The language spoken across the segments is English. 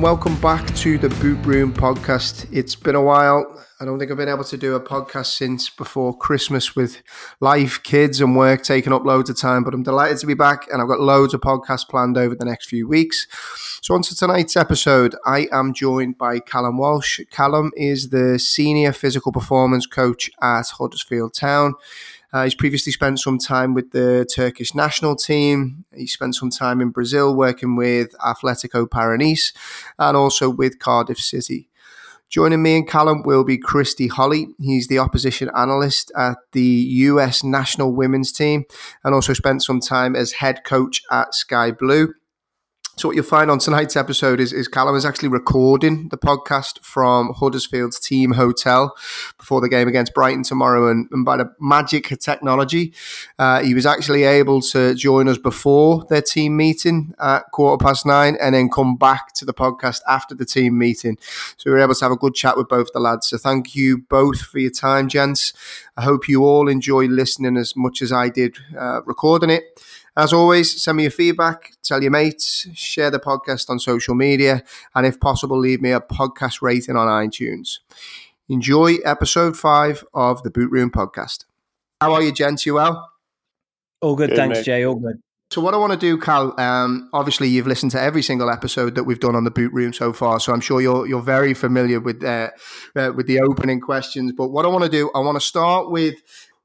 everyone. Welcome back to the Boot Room podcast. It's been a while. I don't think I've been able to do a podcast since before Christmas with life, kids, and work taking up loads of time. But I'm delighted to be back, and I've got loads of podcasts planned over the next few weeks. So, on to tonight's episode, I am joined by Callum Walsh. Callum is the senior physical performance coach at Huddersfield Town. Uh, he's previously spent some time with the Turkish national team. He spent some time in Brazil working with Atletico Paranaense and also with Cardiff City. Joining me and Callum will be Christy Holly. He's the opposition analyst at the US national women's team and also spent some time as head coach at Sky Blue. So what you'll find on tonight's episode is, is Callum is actually recording the podcast from Huddersfield's team hotel before the game against Brighton tomorrow. And, and by the magic of technology, uh, he was actually able to join us before their team meeting at quarter past nine and then come back to the podcast after the team meeting. So we were able to have a good chat with both the lads. So thank you both for your time, gents. I hope you all enjoy listening as much as I did uh, recording it. As always, send me your feedback, tell your mates, share the podcast on social media, and if possible, leave me a podcast rating on iTunes. Enjoy episode five of the Boot Room podcast. How are you, gents? You well? All good, good thanks, mate. Jay. All good. So what I want to do, Cal, um, obviously you've listened to every single episode that we've done on the boot room so far, so I'm sure you're you're very familiar with uh, uh, with the opening questions. But what I want to do, I want to start with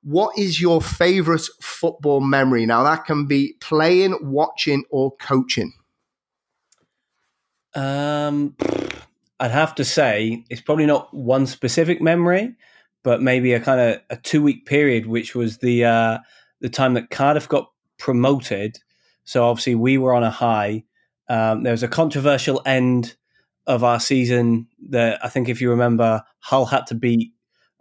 what is your favorite football memory? Now, that can be playing, watching, or coaching. Um, I'd have to say it's probably not one specific memory, but maybe a kind of a two week period, which was the uh, the time that Cardiff got promoted. So obviously we were on a high. Um, there was a controversial end of our season that I think, if you remember, Hull had to beat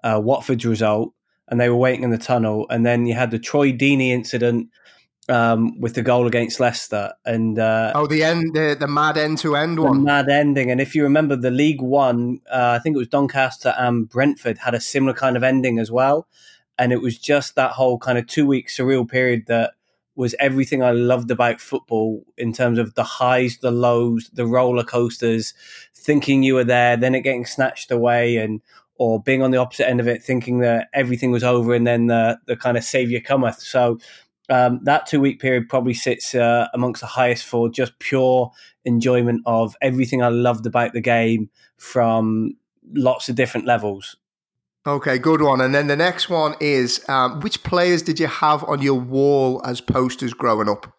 uh, Watford's result and they were waiting in the tunnel. And then you had the Troy Deeney incident um, with the goal against Leicester. And uh, oh, the end, the, the mad end to end one, mad ending. And if you remember, the League One, uh, I think it was Doncaster and Brentford had a similar kind of ending as well. And it was just that whole kind of two week surreal period that was everything I loved about football in terms of the highs, the lows, the roller coasters, thinking you were there, then it getting snatched away, and or being on the opposite end of it, thinking that everything was over and then the, the kind of savior cometh. So um, that two week period probably sits uh, amongst the highest for just pure enjoyment of everything I loved about the game from lots of different levels. Okay, good one. And then the next one is um, which players did you have on your wall as posters growing up?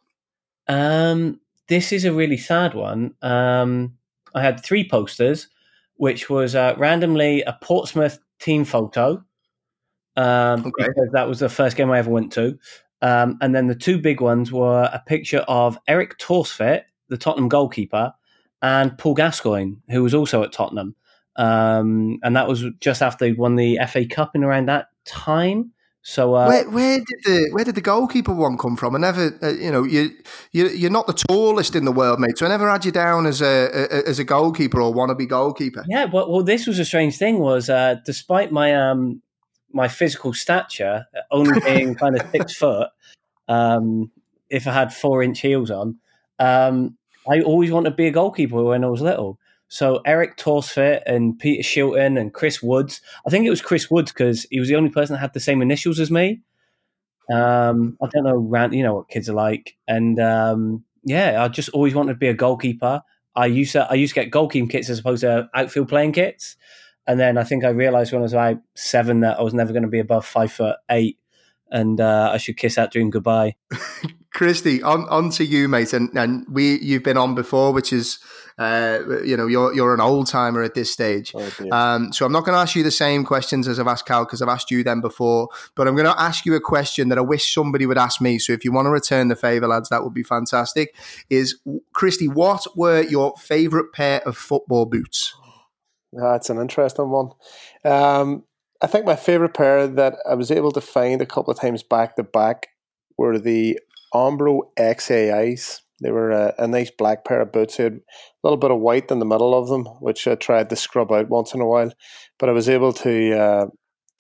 Um, this is a really sad one. Um, I had three posters which was uh, randomly a Portsmouth team photo. Um, okay. Because that was the first game I ever went to. Um, and then the two big ones were a picture of Erik Thorstvedt, the Tottenham goalkeeper, and Paul Gascoigne, who was also at Tottenham. Um, and that was just after they won the FA Cup in around that time. So uh, where, where did the where did the goalkeeper one come from? I never, uh, you know, you you you're not the tallest in the world, mate. So I never had you down as a, a as a goalkeeper or wannabe goalkeeper. Yeah, well, well this was a strange thing. Was uh, despite my um my physical stature only being kind of six foot, um, if I had four inch heels on, um, I always wanted to be a goalkeeper when I was little. So Erik Thorstvedt and Peter Shilton and Chris Woods. I think it was Chris Woods because he was the only person that had the same initials as me. Um, I don't know, you know what kids are like, and um, yeah, I just always wanted to be a goalkeeper. I used to I used to get goalkeeping kits as opposed to outfield playing kits, and then I think I realised when I was about seven that I was never going to be above five foot eight, and uh, I should kiss that dream goodbye. Christy, on on to you, mate, and and we you've been on before, which is uh, you know you're you're an old timer at this stage. Oh, um, so I'm not going to ask you the same questions as I've asked Cal because I've asked you them before, but I'm going to ask you a question that I wish somebody would ask me. So if you want to return the favor, lads, that would be fantastic. Is Christy, what were your favorite pair of football boots? That's an interesting one. Um, I think my favorite pair that I was able to find a couple of times back to back were the Umbro XAIs. They were a, a, nice black pair of boots. They had a little bit of white in the middle of them, which I tried to scrub out once in a while. But I was able to uh,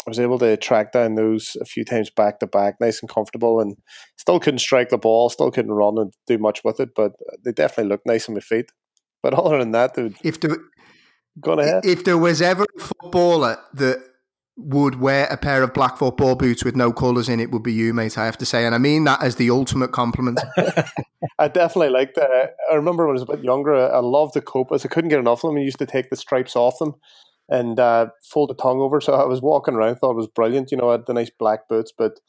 I was able to track down those a few times back to back, nice and comfortable, and still couldn't strike the ball, still couldn't run and do much with it, but they definitely looked nice on my feet. But other than that, dude, if there, go ahead. If there was ever a footballer that would wear a pair of black football boots with no colours in it would be you, mate. I have to say, and I mean that as the ultimate compliment. I definitely liked that. I remember when I was a bit younger, I loved the copas. I couldn't get enough of them. I used to take the stripes off them and uh, fold the tongue over. So I was walking around, thought it was brilliant. You know, I had the nice black boots, but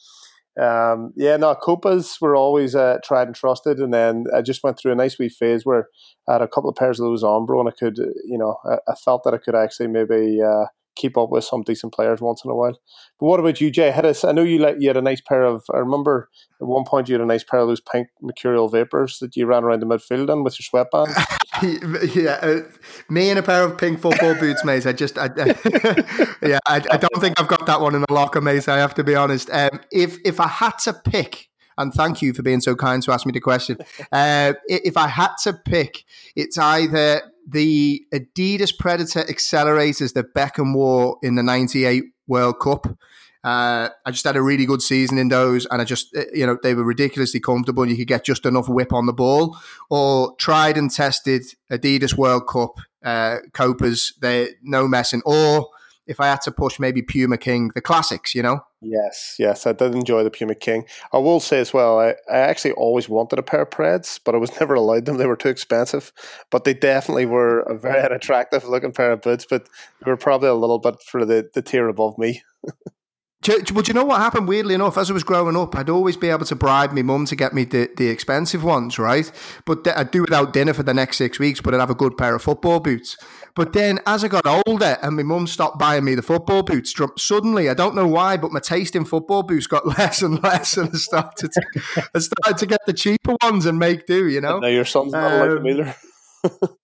um, yeah, no, copas were always uh, tried and trusted. And then I just went through a nice wee phase where I had a couple of pairs of those Umbro, and I could, you know, I, I felt that I could actually maybe uh, keep up with some decent players once in a while. But what about you, Jay? A, I know you like you had a nice pair of. I remember at one point you had a nice pair of those pink mercurial vapors that you ran around the midfield in with your sweatband. yeah, uh, me in a pair of pink football boots, mate. I just, I, yeah, I, I, don't think I've got that one in the locker, mate. I have to be honest. Um, if if I had to pick. And thank you for being so kind to ask me the question. Uh, if I had to pick, it's either the Adidas Predator accelerators that Beckham wore in the 98 World Cup. Uh, I just had a really good season in those, and I just, uh, you know, they were ridiculously comfortable, and you could get just enough whip on the ball. Or tried and tested Adidas World Cup uh, Copas, they no messing. Or if I had to push, maybe Puma King, the classics, you know. Yes, yes, I did enjoy the Puma King. I will say as well, I, I actually always wanted a pair of Preds, but I was never allowed them. They were too expensive, but they definitely were a very attractive looking pair of boots, but they were probably a little bit for the, the tier above me. Well, do you know what happened? Weirdly enough, as I was growing up, I'd always be able to bribe my mum to get me the, the expensive ones, right? But I'd do without dinner for the next six weeks, but I'd have a good pair of football boots. But then as I got older and my mum stopped buying me the football boots, suddenly, I don't know why, but my taste in football boots got less and less and I started to, I started to get the cheaper ones and make do, you know? Now your son's not um, like them either.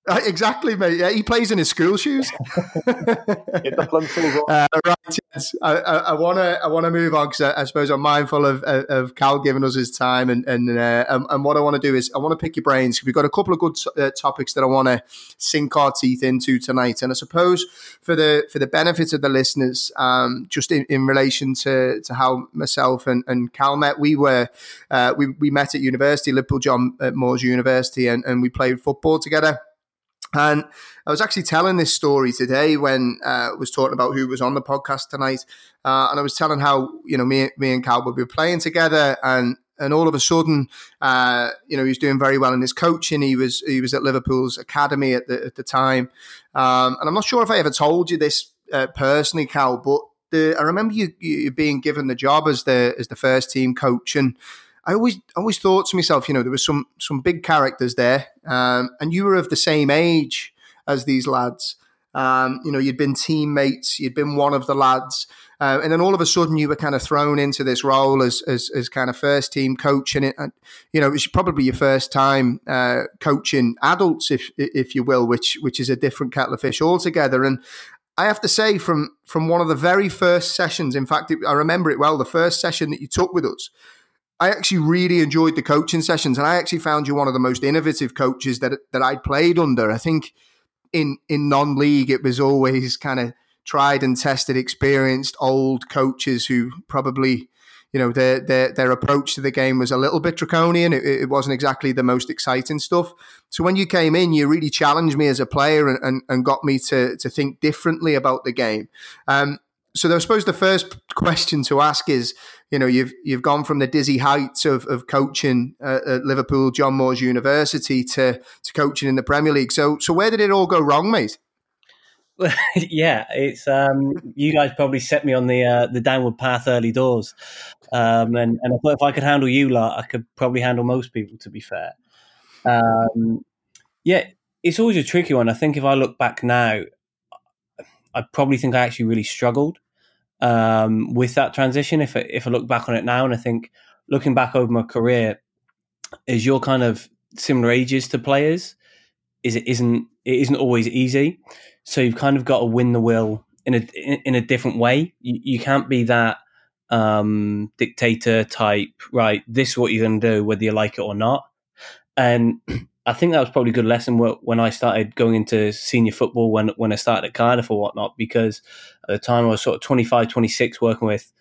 Uh, exactly, mate. Yeah, he plays in his school shoes. uh, right, yes. I want to I want to move on because I, I, suppose I'm mindful of, of, of Cal giving us his time, and and uh, and, and, what I want to do is I want to pick your brains. We've got a couple of good uh, topics that I want to sink our teeth into tonight, and I suppose for the for the benefit of the listeners, um, just in, in relation to to how myself and, and Cal met, we were uh, we we met at university, Liverpool John Moores University, and, and we played football together. And I was actually telling this story today when uh, I was talking about who was on the podcast tonight, uh, and I was telling how you know me, me and Cal would be playing together, and and all of a sudden, uh, you know, he was doing very well in his coaching. He was he was at Liverpool's academy at the at the time, um, and I'm not sure if I ever told you this uh, personally, Cal, but the, I remember you, you being given the job as the as the first team coach and. I always always thought to myself, you know, there was some some big characters there, um, and you were of the same age as these lads. Um, you know, you'd been teammates, you'd been one of the lads, uh, and then all of a sudden you were kind of thrown into this role as as, as kind of first team coach, and it, and, you know, it was probably your first time uh, coaching adults, if if you will, which which is a different kettle of fish altogether. And I have to say, from from one of the very first sessions, in fact, it, I remember it well, the first session that you took with us I actually really enjoyed the coaching sessions, and I actually found you one of the most innovative coaches that that I'd played under. I think in in non league, it was always kind of tried and tested, experienced old coaches who probably, you know, their their their approach to the game was a little bit draconian. It, it wasn't exactly the most exciting stuff. So when you came in, you really challenged me as a player and, and, and got me to to think differently about the game. Um, so I suppose the first question to ask is, you know, you've you've gone from the dizzy heights of, of coaching at Liverpool John Moores University to to coaching in the Premier League. So so where did it all go wrong, mate? Well, yeah, it's um, you guys probably set me on the uh, the downward path early doors, um, and and I thought if I could handle you lot, I could probably handle most people. To be fair, um, yeah, it's always a tricky one. I think if I look back now, I probably think I actually really struggled um, with that transition. If I, if I look back on it now, and I think looking back over my career, is your kind of similar ages to players, is it isn't it isn't always easy. So you've kind of got to win the will in a in, in a different way. You, you can't be that um, dictator type. Right, this is what you're going to do, whether you like it or not. And I think that was probably a good lesson when I started going into senior football when when I started at Cardiff or whatnot, because at the time I was sort of 25, 26 working with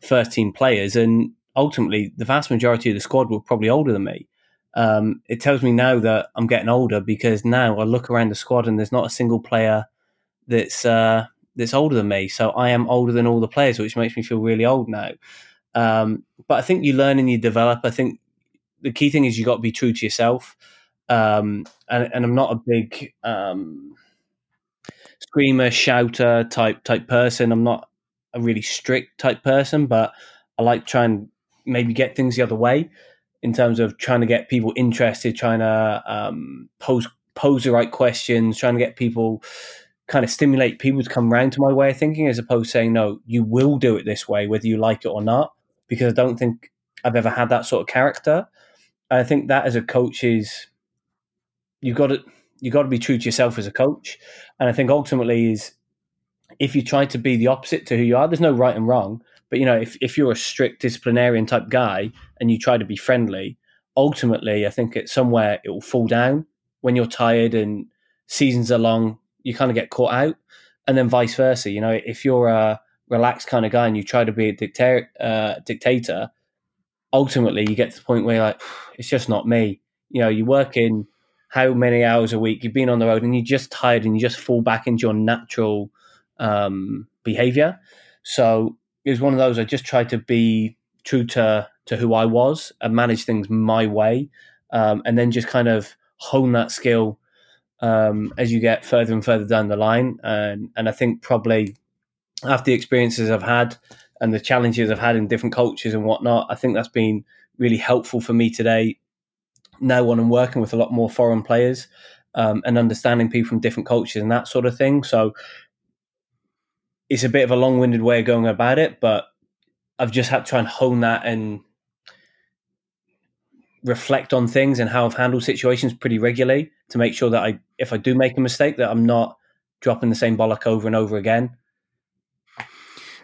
first team players, and ultimately the vast majority of the squad were probably older than me. Um, it tells me now that I'm getting older because now I look around the squad and there's not a single player that's uh, that's older than me. So I am older than all the players, which makes me feel really old now. Um, but I think you learn and you develop. I think the key thing is you got to be true to yourself. Um, and, and, I'm not a big um, screamer, shouter type type person. I'm not a really strict type person, but I like trying maybe get things the other way in terms of trying to get people interested, trying to um, pose pose the right questions, trying to get people kind of stimulate people to come around to my way of thinking, as opposed to saying no, you will do it this way, whether you like it or not. Because I don't think I've ever had that sort of character. I think that as a coach is you've got to you got to be true to yourself as a coach, and I think ultimately is if you try to be the opposite to who you are, there's no right and wrong. But you know, if if you're a strict disciplinarian type guy and you try to be friendly, ultimately, I think it's somewhere it will fall down when you're tired and seasons are long. You kind of get caught out, and then vice versa. You know, if you're a relaxed kind of guy and you try to be a dictator, uh, dictator, ultimately you get to the point where like, it's just not me. You know, you work in how many hours a week you've been on the road and you're just tired and you just fall back into your natural um, behavior. So it was one of those I just tried to be true to to who I was and manage things my way, um, and then just kind of hone that skill um, as you get further and further down the line. And and I think probably after the experiences I've had and the challenges I've had in different cultures and whatnot, I think that's been really helpful for me today. Now, when I'm working with a lot more foreign players um, and understanding people from different cultures and that sort of thing. So it's a bit of a long winded way of going about it, but I've just had to try and hone that and reflect on things and how I've handled situations pretty regularly to make sure that I, if I do make a mistake, that I'm not dropping the same bollock over and over again.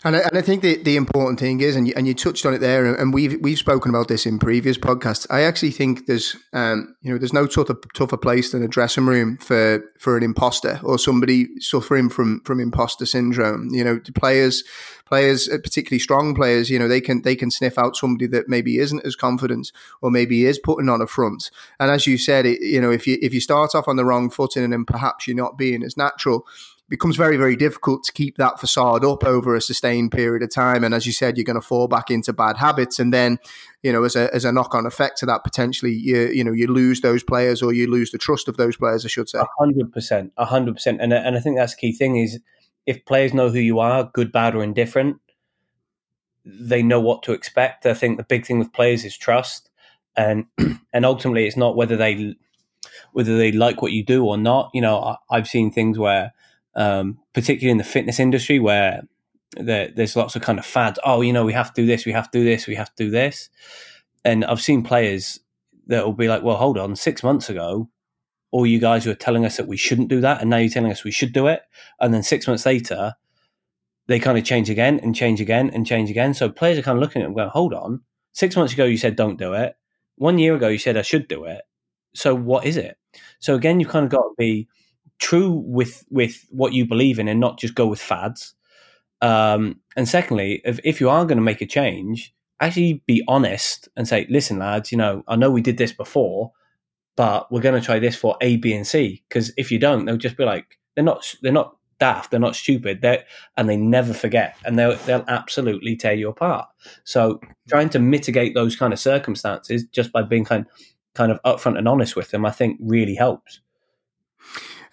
And I, and I think the, the important thing is, and you, and you touched on it there, and we've we've spoken about this in previous podcasts. I actually think there's um, you know there's no tougher tougher place than a dressing room for for an imposter or somebody suffering from from imposter syndrome. You know, players players, uh, particularly strong players, you know they can they can sniff out somebody that maybe isn't as confident or maybe is putting on a front. And as you said, it, you know if you if you start off on the wrong footing and then perhaps you're not being as natural becomes very, very difficult to keep that facade up over a sustained period of time. And as you said, you're going to fall back into bad habits. And then, you know, as a, as a knock on effect to that, potentially, you, you know, you lose those players or you lose the trust of those players, I should say. Hundred percent, hundred percent. And, and I think that's the key thing is if players know who you are, good, bad, or indifferent, they know what to expect. I think the big thing with players is trust. And, and ultimately it's not whether they, whether they like what you do or not. You know, I, I've seen things where, um, particularly in the fitness industry where there, there's lots of kind of fads. Oh, you know, we have to do this, we have to do this, we have to do this. And I've seen players that will be like, well, hold on, six months ago, all you guys were telling us that we shouldn't do that, and now you're telling us we should do it. And then six months later, they kind of change again and change again and change again. So players are kind of looking at them going, hold on, six months ago you said don't do it. One year ago you said I should do it. So what is it? So again, you've kind of got to be true with with what you believe in and not just go with fads. Um, and secondly, if, if you are going to make a change, actually be honest and say, listen, lads, you know, I know we did this before, but we're going to try this for A, B, and C. Because if you don't, they'll just be like, they're not, they're not daft, they're not stupid, they and they never forget, and they'll they'll absolutely tear you apart. So trying to mitigate those kind of circumstances just by being kind kind of upfront and honest with them, I think really helps.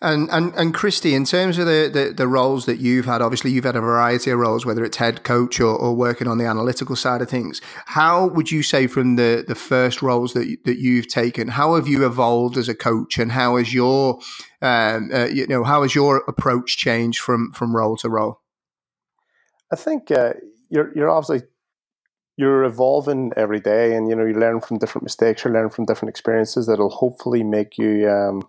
And and and Christy, in terms of the, the, the roles that you've had, obviously you've had a variety of roles, whether it's head coach or, or working on the analytical side of things. How would you say from the the first roles that that you've taken, how have you evolved as a coach, and how has your um, uh, you know how has your approach changed from from role to role? I think uh, you're you're obviously you're evolving every day, and you know you learn from different mistakes, you learn from different experiences that'll hopefully make you. Um,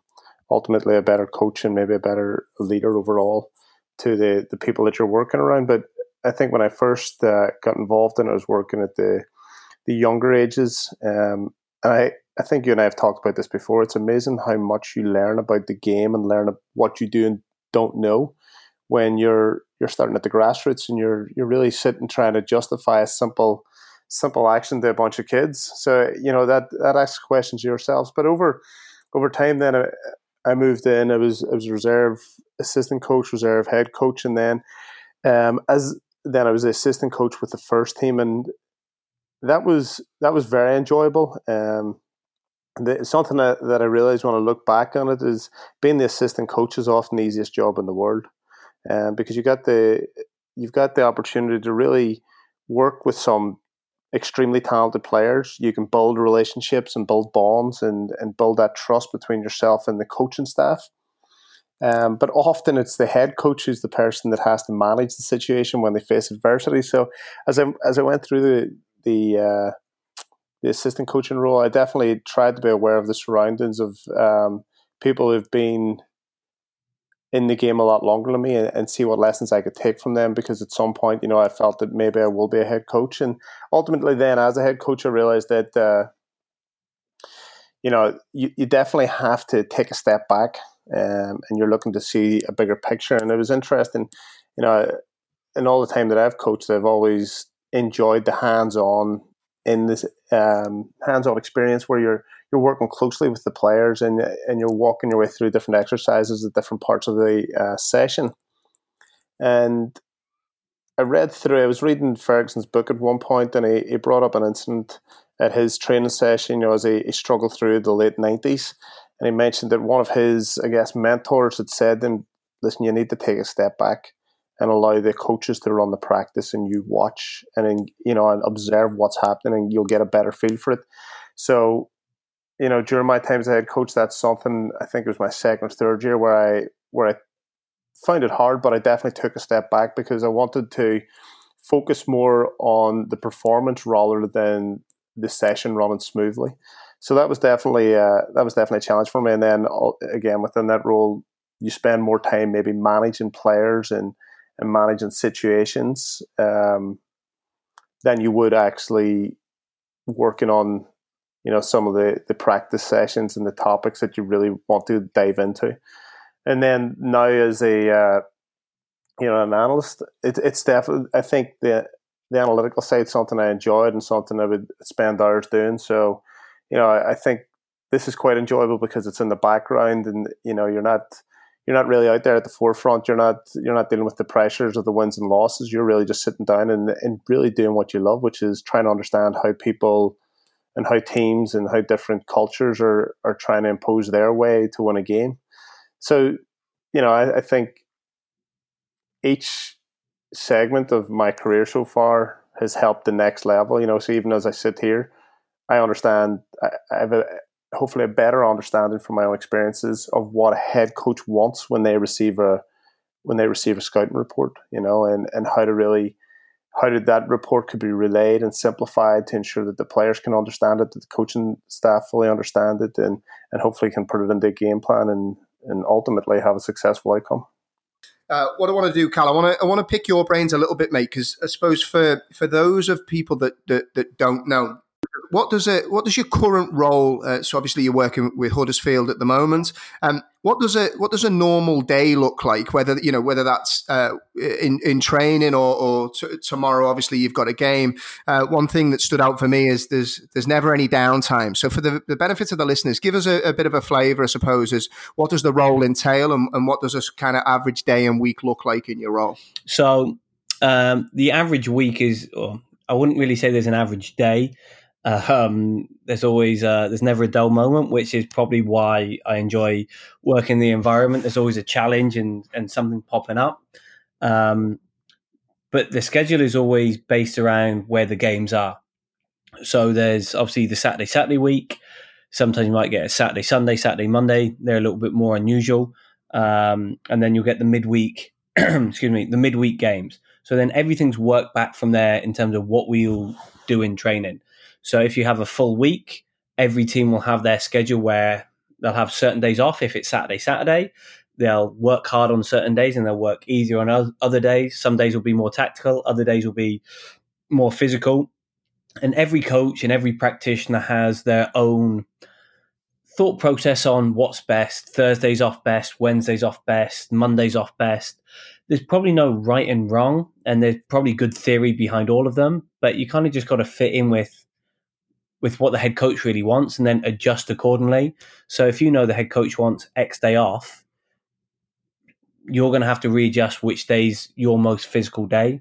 ultimately a better coach and maybe a better leader overall to the the people that you're working around. But I think when I first uh, got involved in it, I was working at the the younger ages. Um, and I, I think you and I have talked about this before. It's amazing how much you learn about the game and learn what you do and don't know when you're you're starting at the grassroots and you're you're really sitting trying to justify a simple simple action to a bunch of kids. So you know that that asks questions yourselves. But over over time, then I, moved in. I was I was reserve assistant coach, reserve head coach, and then um, as then I was the assistant coach with the first team, and that was that was very enjoyable. Um, the, something that, that I realized when I look back on it is being the assistant coach is often the easiest job in the world, um, because you got the you've got the opportunity to really work with some extremely talented players. You can build relationships and build bonds and, and build that trust between yourself and the coaching staff. Um, but often it's the head coach who's the person that has to manage the situation when they face adversity. So as I as I went through the the uh, the assistant coaching role, I definitely tried to be aware of the surroundings of um, people who've been in the game a lot longer than me and, and, see what lessons I could take from them because at some point, you know, I felt that maybe I will be a head coach. And ultimately, then as a head coach, I realized that, uh, you know, you, you definitely have to take a step back um, and you're looking to see a bigger picture. And it was interesting, you know, in all the time that I've coached, I've always enjoyed the hands on in this um, hands-on experience where you're you're working closely with the players and and you're walking your way through different exercises at different parts of the uh, session. And I read through. I was reading Ferguson's book at one point, and he, he brought up an incident at his training session. You know, as he, he struggled through the late nineties, and he mentioned that one of his, I guess, mentors had said to him, "Listen, you need to take a step back." and allow the coaches to run the practice and you watch and you know and observe what's happening and you'll get a better feel for it so you know during my time as a head coach that's something i think it was my second or third year where i where i found it hard but i definitely took a step back because i wanted to focus more on the performance rather than the session running smoothly. So that was definitely uh, that was definitely a challenge for me. And then again within that role you spend more time maybe managing players and and managing situations um, than you would actually working on you know some of the the practice sessions and the topics that you really want to dive into and then now as a uh, you know an analyst it, it's definitely i think the the analytical side is something i enjoyed and something i would spend hours doing so you know I, I think this is quite enjoyable because it's in the background and you know you're not you're not really out there at the forefront. You're not you're not dealing with the pressures of the wins and losses. You're really just sitting down and, and really doing what you love, which is trying to understand how people and how teams and how different cultures are are trying to impose their way to win a game. So, you know, I, I think each segment of my career so far has helped the next level. You know, so even as I sit here, I understand I, I have a, hopefully a better understanding from my own experiences of what a head coach wants when they receive a when they receive a scouting report, you know, and, and how to really how did that report could be relayed and simplified to ensure that the players can understand it, that the coaching staff fully understand it, and and hopefully can put it into a game plan and and ultimately have a successful outcome. Uh, what I want to do, Cal, I want to I want to pick your brains a little bit, mate, because I suppose for for those of people that that, that don't know, what does it? What does your current role? Uh, so obviously you're working with Huddersfield at the moment. Um, what does a what does a normal day look like? Whether you know whether that's uh, in in training or, or t- tomorrow. Obviously you've got a game. Uh, one thing that stood out for me is there's there's never any downtime. So for the, the benefit of the listeners, give us a, a bit of a flavour, I suppose, is what does the role entail and, and what does a kind of average day and week look like in your role? So um, the average week is. I wouldn't really say there's an average day. Um, there's always uh, there's never a dull moment, which is probably why I enjoy working in the environment. There's always a challenge and and something popping up. Um, but the schedule is always based around where the games are. So there's obviously the Saturday Saturday week. Sometimes you might get a Saturday Sunday, Saturday Monday. They're a little bit more unusual, um, and then you'll get the midweek. excuse me, the midweek games. So then everything's worked back from there in terms of what we'll do in training. So if you have a full week, every team will have their schedule where they'll have certain days off. If it's Saturday, Saturday, they'll work hard on certain days and they'll work easier on other days. Some days will be more tactical, other days will be more physical. And every coach and every practitioner has their own thought process on what's best. Thursdays off best, Wednesdays off best, Mondays off best. There's probably no right and wrong, and there's probably good theory behind all of them. But you kind of just got to fit in with with what the head coach really wants, and then adjust accordingly. So if you know the head coach wants X day off, you're going to have to readjust which day's your most physical day.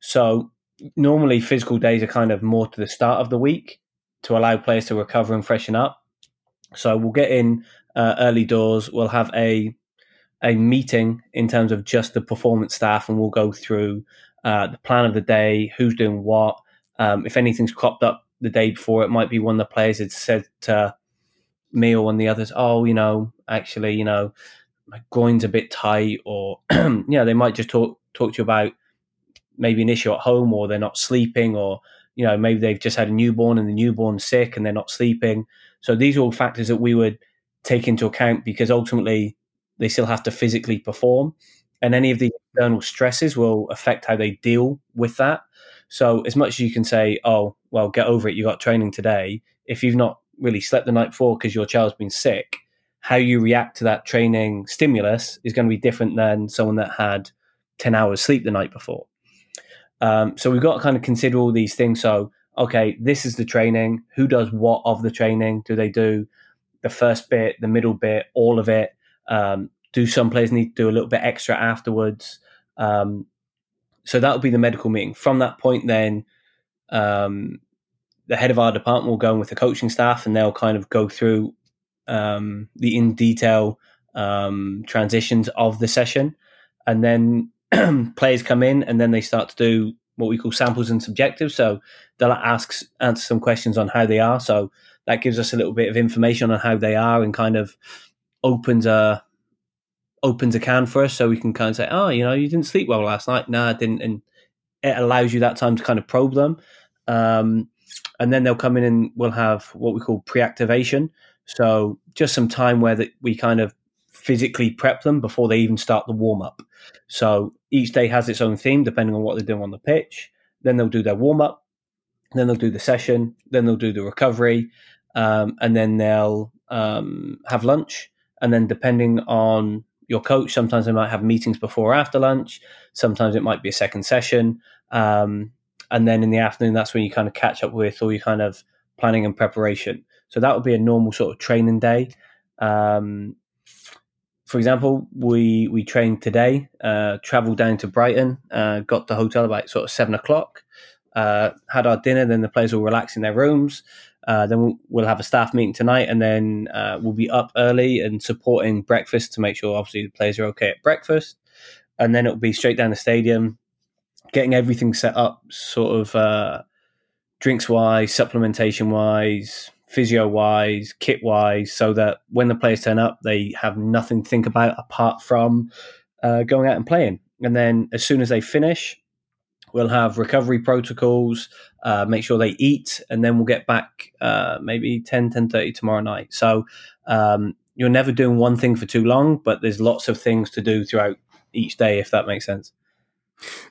So normally physical days are kind of more to the start of the week to allow players to recover and freshen up. So we'll get in uh, early doors. We'll have a a meeting in terms of just the performance staff, and we'll go through uh, the plan of the day, who's doing what. Um, if anything's cropped up the day before, it might be one of the players had said to me or one of the others, "Oh, you know, actually, you know, my groin's a bit tight," or yeah, they might just talk talk to you about maybe an issue at home, or they're not sleeping, or you know, maybe they've just had a newborn and the newborn's sick and they're not sleeping. So these are all factors that we would take into account because ultimately they still have to physically perform. And any of the external stresses will affect how they deal with that. So as much as you can say, oh, well, get over it, you got training today. If you've not really slept the night before because your child's been sick, how you react to that training stimulus is going to be different than someone that had 10 hours sleep the night before. Um, so we've got to kind of consider all these things. So, okay, this is the training. Who does what of the training? Do they do the first bit, the middle bit, all of it? Um, do some players need to do a little bit extra afterwards? Um, so that will be the medical meeting. From that point, then um, the head of our department will go in with the coaching staff, and they'll kind of go through um, the in detail um, transitions of the session, and then players come in and then they start to do what we call samples and subjectives. So they'll ask answer some questions on how they are. So that gives us a little bit of information on how they are and kind of opens a opens a can for us so we can kind of say, oh, you know, you didn't sleep well last night. No, I didn't. And it allows you that time to kind of probe them. Um, and then they'll come in and we'll have what we call pre-activation. So just some time where that we kind of physically prep them before they even start the warm up. So each day has its own theme depending on what they're doing on the pitch. Then they'll do their warm up, then they'll do the session, then they'll do the recovery, um, and then they'll um, have lunch. And then depending on your coach, sometimes they might have meetings before or after lunch. Sometimes it might be a second session. Um, and then in the afternoon, that's when you kind of catch up with all your kind of planning and preparation. So that would be a normal sort of training day. Um, for example, we we trained today, uh, travelled down to Brighton, uh, got the hotel about sort of seven o'clock, uh, had our dinner, then the players will relax in their rooms. Uh, then we'll, have a staff meeting tonight, and then uh, we'll be up early and supporting breakfast to make sure obviously the players are okay at breakfast. And then it'll be straight down the stadium, getting everything set up, sort of uh, drinks wise, supplementation wise, physio wise, kit wise, so that when the players turn up, they have nothing to think about apart from uh, going out and playing. And then as soon as they finish, we'll have recovery protocols, uh, make sure they eat, and then we'll get back uh, maybe 10, 10 30 tomorrow night. So um, you're never doing one thing for too long, but there's lots of things to do throughout each day, if that makes sense.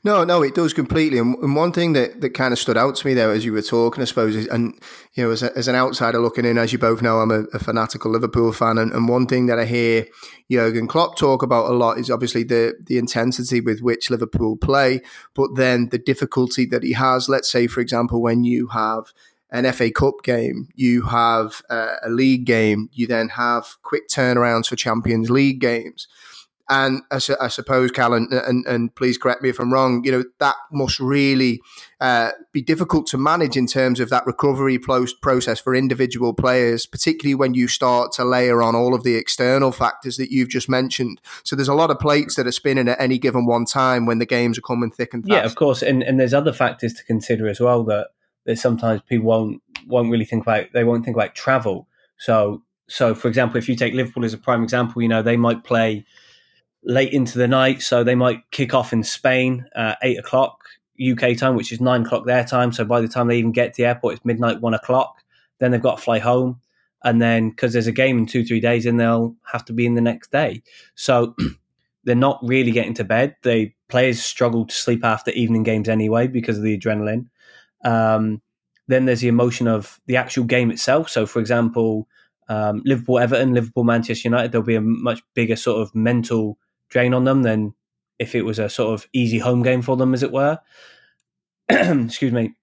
No, no, it does completely. And, one thing that, that kind of stood out to me there as you were talking, I suppose, is, and you know, as, a, as an outsider looking in, as you both know, I'm a, a fanatical Liverpool fan, and, and, one thing that I hear Jurgen Klopp talk about a lot is obviously the the intensity with which Liverpool play, but then the difficulty that he has. Let's say, for example, when you have an FA Cup game, you have a, a league game, you then have quick turnarounds for Champions League games and I, su- I suppose, Callum, and, and, please correct me if I'm wrong, you know, that must really uh, be difficult to manage in terms of that recovery process for individual players, particularly when you start to layer on all of the external factors that you've just mentioned. So there's a lot of plates that are spinning at any given one time when the games are coming thick and fast. Yeah, of course. And, and there's other factors to consider as well that, that sometimes people won't, won't really think about. They won't think about travel. So, so for example, if you take Liverpool as a prime example, you know, they might play – late into the night. So they might kick off in Spain at eight o'clock UK time, which is nine o'clock their time. So by the time they even get to the airport, it's midnight, one o'clock. Then they've got to fly home. And then because there's a game in two, three days, then they'll have to be in the next day. So they're not really getting to bed. The players struggle to sleep after evening games anyway because of the adrenaline. Um, then there's the emotion of the actual game itself. So, for example, Um, Liverpool, Everton, Liverpool, Manchester United, there'll be a much bigger sort of mental drain on them than if it was a sort of easy home game for them, as it were. Excuse me.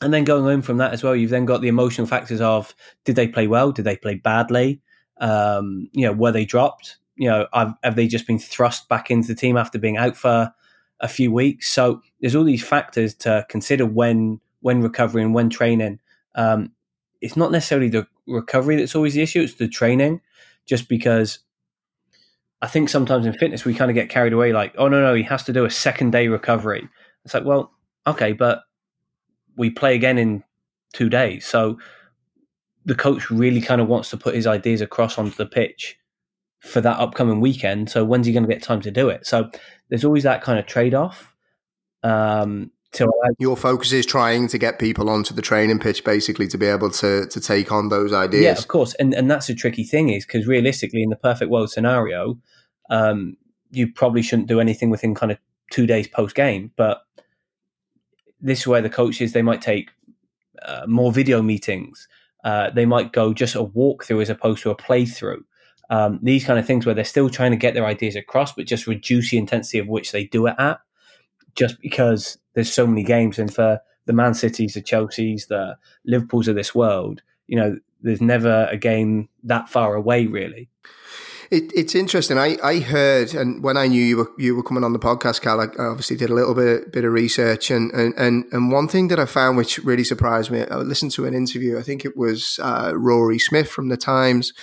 And then going home from that as well, you've then got the emotional factors of did they play well? Did they play badly? Um, you know, were they dropped? You know, have, have they just been thrust back into the team after being out for a few weeks? So there's all these factors to consider when when recovering, when training. Um, it's not necessarily the recovery that's always the issue; it's the training. Just because I think sometimes in fitness we kind of get carried away, like, oh no, no, he has to do a second day recovery. It's like, well, okay, but we play again in two days, so the coach really kind of wants to put his ideas across onto the pitch for that upcoming weekend. So when's he going to get time to do it? So there's always that kind of trade off. Um, your focus is trying to get people onto the training pitch, basically, to be able to to take on those ideas. Yeah, of course, and and that's a tricky thing, is because realistically, in the perfect world scenario, um, you probably shouldn't do anything within kind of two days post game. But this is where the coaches they might take uh, more video meetings. Uh, they might go just a walkthrough as opposed to a playthrough. Um, these kind of things where they're still trying to get their ideas across, but just reduce the intensity of which they do it at just because there's so many games. And for the Man Cities, the Chelseas, the Liverpools of this world, you know, there's never a game that far away, really. It, it's interesting. I, I heard, and when I knew you were you were coming on the podcast, Cal, I obviously did a little bit bit of research, and and and, and one thing that I found which really surprised me, I listened to an interview. I think it was uh, Rory Smith from the Times,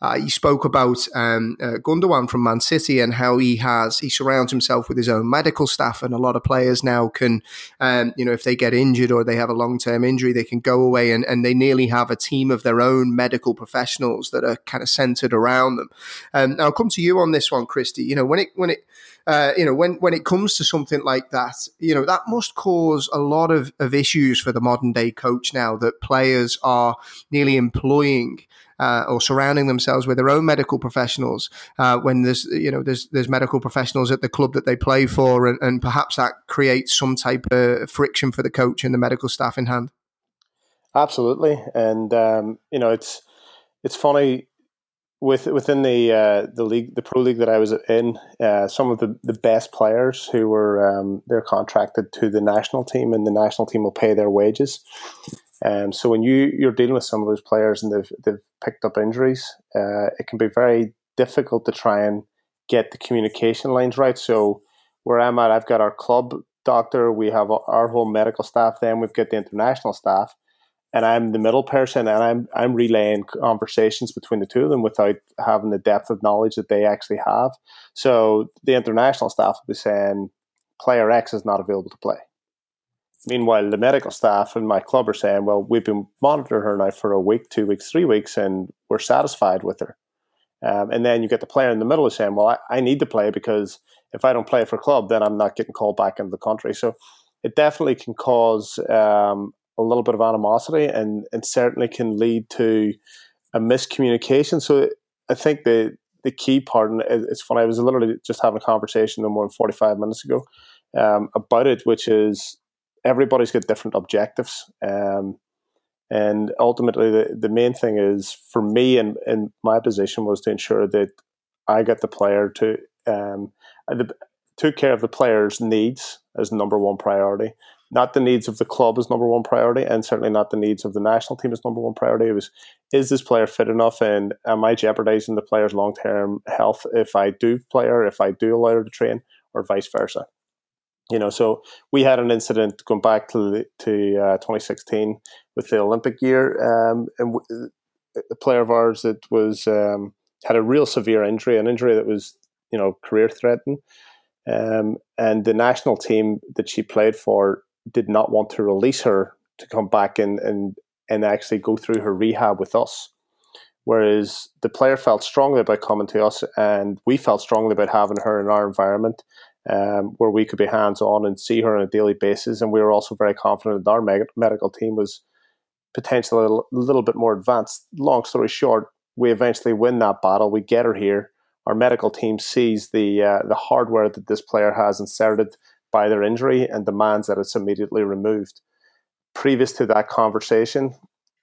uh, he spoke about um, uh, Gundogan from Man City and how he has he surrounds himself with his own medical staff, and a lot of players now can, um, you know, if they get injured or they have a long term injury, they can go away and, and they nearly have a team of their own medical professionals that are kind of centered around them. Um, now, I'll come to you on this one, Christy. You know, when it when it uh, you know, when, when it comes to something like that, you know, that must cause a lot of, of issues for the modern day coach now that players are nearly employing uh, or surrounding themselves with their own medical professionals uh, when there's you know there's there's medical professionals at the club that they play for, and, and perhaps that creates some type of friction for the coach and the medical staff in hand. Absolutely, and um, you know it's it's funny with within the uh, the league, the pro league that I was in, uh, some of the, the best players who were um, they're contracted to the national team, and the national team will pay their wages. Um, so when you you're dealing with some of those players and they've they've picked up injuries, uh, it can be very difficult to try and get the communication lines right. So where I'm at, I've got our club doctor, we have our whole medical staff, then we've got the international staff, and I'm the middle person, and I'm I'm relaying conversations between the two of them without having the depth of knowledge that they actually have. So the international staff will be saying, player X is not available to play Meanwhile, the medical staff in my club are saying, well, we've been monitoring her now for a week, two weeks, three weeks, and we're satisfied with her. Um, and then you get the player in the middle saying, well, I, I, need to play because if I don't play for club, then I'm not getting called back into the country. So it definitely can cause um, a little bit of animosity and, and certainly can lead to a miscommunication. So I think the the key part, and it's funny, I was literally just having a conversation no more than 45 minutes ago um, about it, which is everybody's got different objectives. Um, and ultimately, the, the main thing is for me and in my position was to ensure that I got the player to um, the, took care of the player's needs as number one priority, not the needs of the club as number one priority, and certainly not the needs of the national team as number one priority. It was, is this player fit enough, and am I jeopardizing the player's long term health if I do play her, if I do allow her to train, or vice versa? you know, so we had an incident going back to to uh, 2016 with the Olympic year, um, and w- a player of ours that was um, had a real severe injury, an injury that was you know career threatening, um, and the national team that she played for did not want to release her to come back and and and actually go through her rehab with us. Whereas the player felt strongly about coming to us, and we felt strongly about having her in our environment um, where we could be hands on and see her on a daily basis. And we were also very confident that our medical team was potentially a little, little bit more advanced. Long story short, we eventually win that battle. We get her here. Our medical team sees the uh, the hardware that this player has inserted by their injury and demands that it's immediately removed. Previous to that conversation,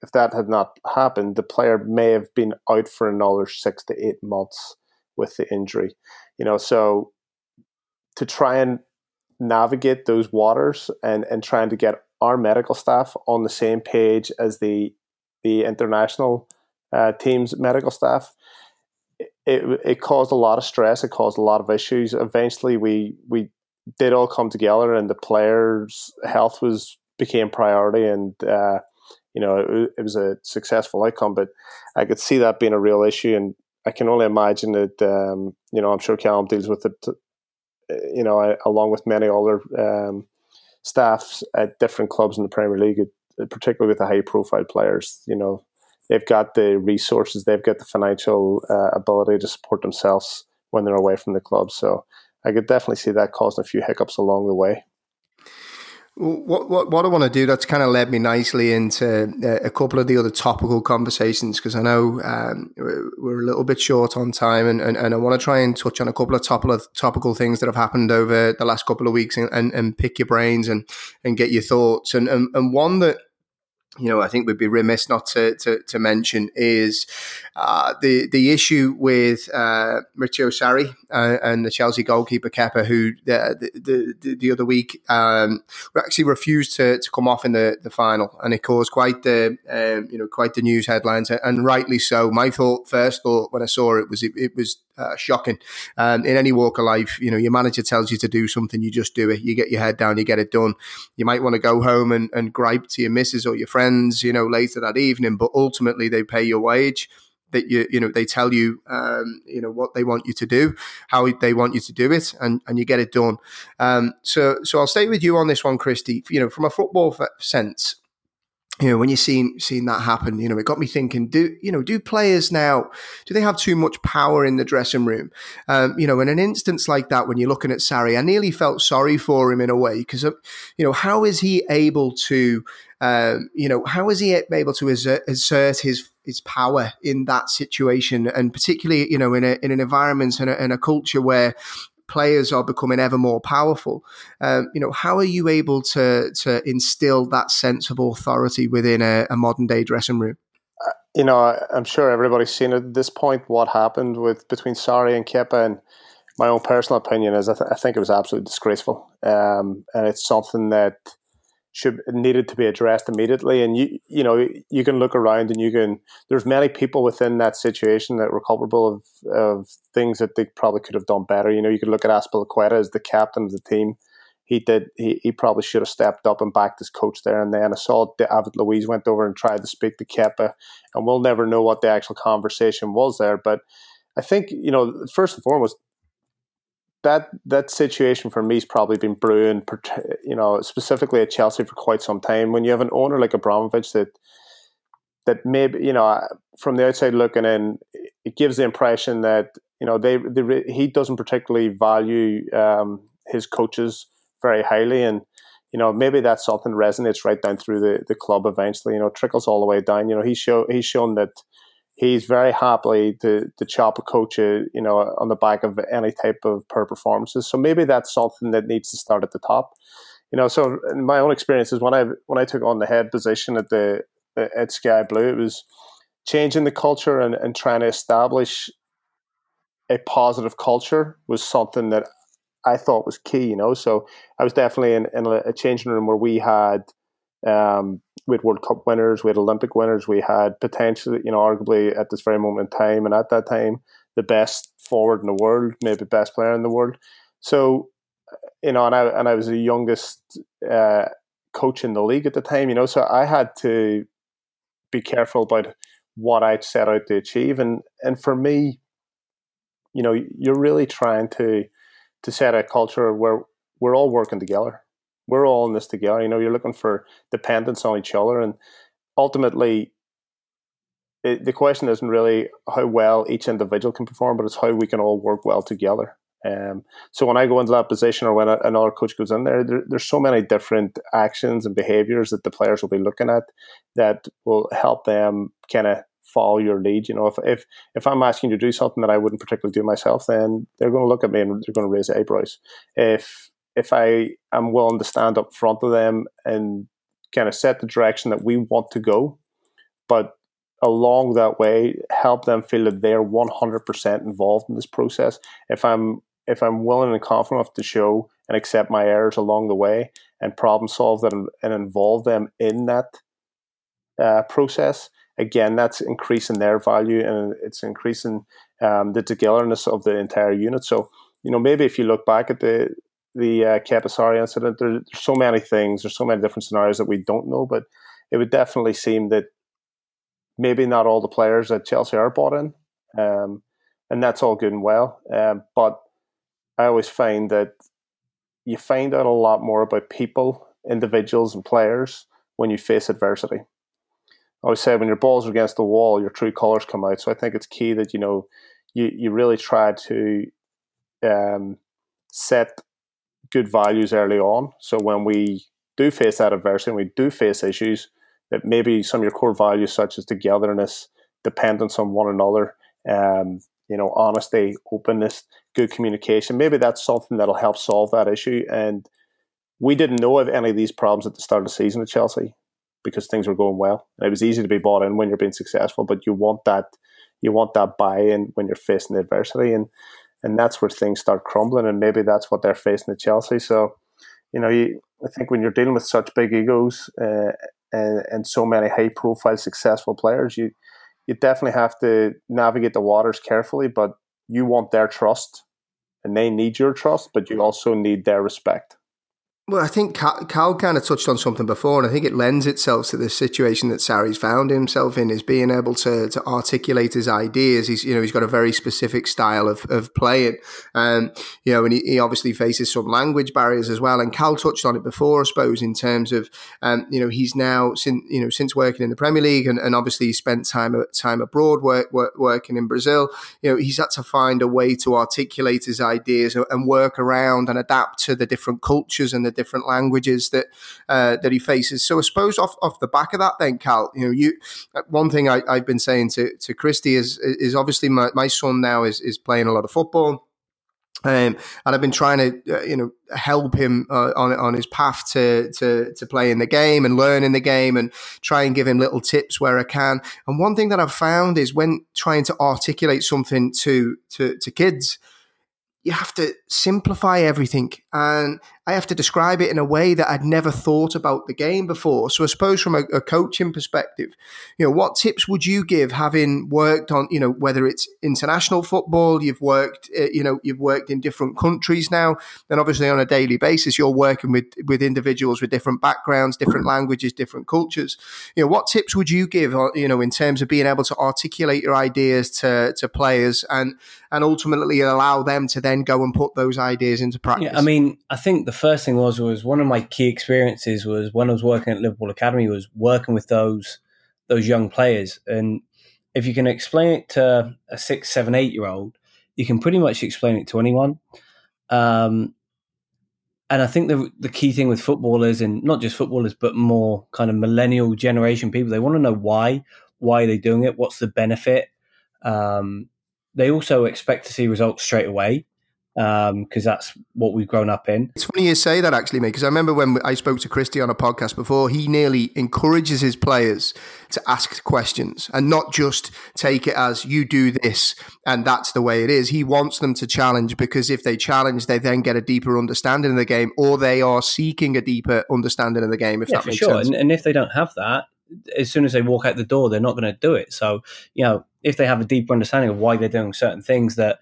if that had not happened, the player may have been out for another six to eight months with the injury. You know, so to try and navigate those waters and and trying to get our medical staff on the same page as the the international uh, team's medical staff. It, it caused a lot of stress. It caused a lot of issues. Eventually, we we did all come together, and the players' health was became priority, and uh, you know it, it, was a successful outcome. But I could see that being a real issue, and I can only imagine that um, you know I'm sure Callum deals with it. You know, along with many other um, staffs at different clubs in the Premier League, particularly with the high profile players. You know, they've got the resources, they've got the financial uh, ability to support themselves when they're away from the club. So I could definitely see that causing a few hiccups along the way. What, what, what I want to do, that's kind of led me nicely into uh, a couple of the other topical conversations because I know um, we're a little bit short on time and, and, and I want to try and touch on a couple of topical, topical things that have happened over the last couple of weeks and, and, and pick your brains and, and get your thoughts. And, and, and one that you know, I think we'd be remiss not to, to, to mention is uh, the the issue with uh, Maurizio Sarri uh, and the Chelsea goalkeeper Kepa, who the the, the, the other week um, actually refused to, to come off in the, the final, and it caused quite the um, you know quite the news headlines, and rightly so. My thought first thought when I saw it was it, it was uh, shocking. Um, in any walk of life, you know, your manager tells you to do something, you just do it. You get your head down, you get it done. You might want to go home and, and gripe to your missus or your friends, you know, later that evening, but ultimately they pay your wage. That you, you know, they tell you, um, you know, what they want you to do, how they want you to do it, and, and you get it done. Um, so, so I'll stay with you on this one, Christy. You know, from a football sense, you know, when you're seeing that happen, you know, it got me thinking: Do you know? Do players now do they have too much power in the dressing room? Um, you know, in an instance like that, when you're looking at Sarri, I nearly felt sorry for him in a way because, uh, you know, how is he able to, um, you know, how is he able to assert, his his power in that situation, and particularly, you know, in a in an environment and a, in a culture where players are becoming ever more powerful. Um, you know, how are you able to to instill that sense of authority within a, a modern day dressing room? Uh, you know, I'm sure everybody's seen at this point what happened with between Sarri and Kepa, and my own personal opinion is I, th- I think it was absolutely disgraceful, um, and it's something that should needed to be addressed immediately. And you you know you can look around and you can there's many people within that situation that were culpable of of things that they probably could have done better. You know you could look at Azpilicueta as the captain of the team. He did. He, he probably should have stepped up and backed his coach there and then. I saw David Luiz went over and tried to speak to Kepa, and we'll never know what the actual conversation was there. But I think you know first and foremost, that that situation for me has probably been brewing, you know, specifically at Chelsea for quite some time. When you have an owner like Abramovich that that maybe you know from the outside looking in, it gives the impression that you know they, they he doesn't particularly value um, his coaches very highly, and you know maybe that's something resonates right down through the, the club eventually. You know, trickles all the way down. You know, he's show he's shown that he's very happily to, to chop a coach, uh, you know, on the back of any type of per performances. So maybe that's something that needs to start at the top. You know, so my own experiences, when I when I took on the head position at the at Sky Blue, it was changing the culture and, and trying to establish a positive culture was something that I thought was key. You know, so I was definitely in, in a changing room where we had um, we had World Cup winners, we had Olympic winners, we had potentially, you know, arguably at this very moment in time and at that time, the best forward in the world, maybe best player in the world. So, you know, and I and I was the youngest uh, coach in the league at the time, you know, so I had to be careful about what I'd set out to achieve, and and for me, you know, you're really trying to to set a culture where we're all working together we're all in this together. You know, you're looking for dependence on each other, and ultimately, it, the question isn't really how well each individual can perform, but it's how we can all work well together. Um, so when I go into that position, or when a, another coach goes in there, there, there's so many different actions and behaviors that the players will be looking at that will help them kind of follow your lead. You know, if if if I'm asking you to do something that I wouldn't particularly do myself, then they're going to look at me and they're going to raise eyebrows. If if I am willing to stand up front of them and kind of set the direction that we want to go, but along that way, help them feel that they're one hundred percent involved in this process. If I'm if I'm willing and confident enough to show and accept my errors along the way and problem solve them and involve them in that uh, process, again, that's increasing their value and it's increasing um, the togetherness of the entire unit. So, you know, maybe if you look back at the the uh, Kepa incident, there, there's so many things, there's so many different scenarios that we don't know, but it would definitely seem that maybe not all the players at Chelsea are bought in, um, and that's all good and well. Um, but I always find that you find out a lot more about people, individuals, and players when you face adversity. I always say when your balls are against the wall, your true colors come out. So I think it's key that you know you you really try to um, set good values early on. So when we do face that adversity, and we do face issues, that maybe some of your core values, such as togetherness, dependence on one another, um, you know, honesty, openness, good communication. Maybe that's something that'll help solve that issue. And we didn't know of any of these problems at the start of the season at Chelsea because things were going well. it was easy to be bought in when you're being successful, but you want that you want that buy-in when you're facing adversity, and and that's where things start crumbling. And maybe that's what they're facing at Chelsea. So, you know, you, I think when you're dealing with such big egos uh, and, and so many high-profile successful players, you you definitely have to navigate the waters carefully. But you want their trust, and they need your trust, but you also need their respect. Well, I think Cal, Cal, kind of touched on something before, and I think it lends itself to the situation that Sarri's found himself in, is being able to to articulate his ideas. He's you know he's got a very specific style of, of playing, um, you know, and he, he obviously faces some language barriers as well. And Cal touched on it before, I suppose, in terms of um, you know he's now since you know since working in the Premier League and, and obviously he spent time time abroad work, work, working in Brazil. You know, he's had to find a way to articulate his ideas and work around and adapt to the different cultures and the different languages that uh, that he faces. So I suppose off off the back of that, then Cal, you know, you uh, one thing I, have been saying to to Christy is is obviously my, my son now is is playing a lot of football. Um, and I've been trying to, uh, you know, help him uh, on on his path to, to to play in the game and learn in the game, and try and give him little tips where I can. And one thing that I've found is when trying to articulate something to to, to kids, you have to simplify everything and I have to describe it in a way that I'd never thought about the game before. So I suppose from a, a, coaching perspective, you know, what tips would you give having worked on, you know, whether it's international football, you've worked, uh, you know, you've worked in different countries now, and obviously on a daily basis, you're working with, with individuals with different backgrounds, different languages, different cultures. You know, what tips would you give, you know, in terms of being able to articulate your ideas to, to players and, and ultimately allow them to then go and put those ideas into practice? Yeah, I mean, I think the first thing was was one of my key experiences was when I was working at Liverpool Academy was working with those those young players, and if you can explain it to a six, seven, eight year old, you can pretty much explain it to anyone. Um, and I think the the key thing with footballers and not just footballers, but more kind of millennial generation people, they want to know why, why are they doing it, what's the benefit. Um, they also expect to see results straight away because um, that's what we've grown up in. It's funny you say that actually, mate, because I remember when I spoke to Christy on a podcast before, he nearly encourages his players to ask questions and not just take it as you do this and that's the way it is. He wants them to challenge because if they challenge, they then get a deeper understanding of the game or they are seeking a deeper understanding of the game, if yeah, that makes sure. sense. And, and if they don't have that, as soon as they walk out the door, they're not going to do it. So, you know, if they have a deeper understanding of why they're doing certain things that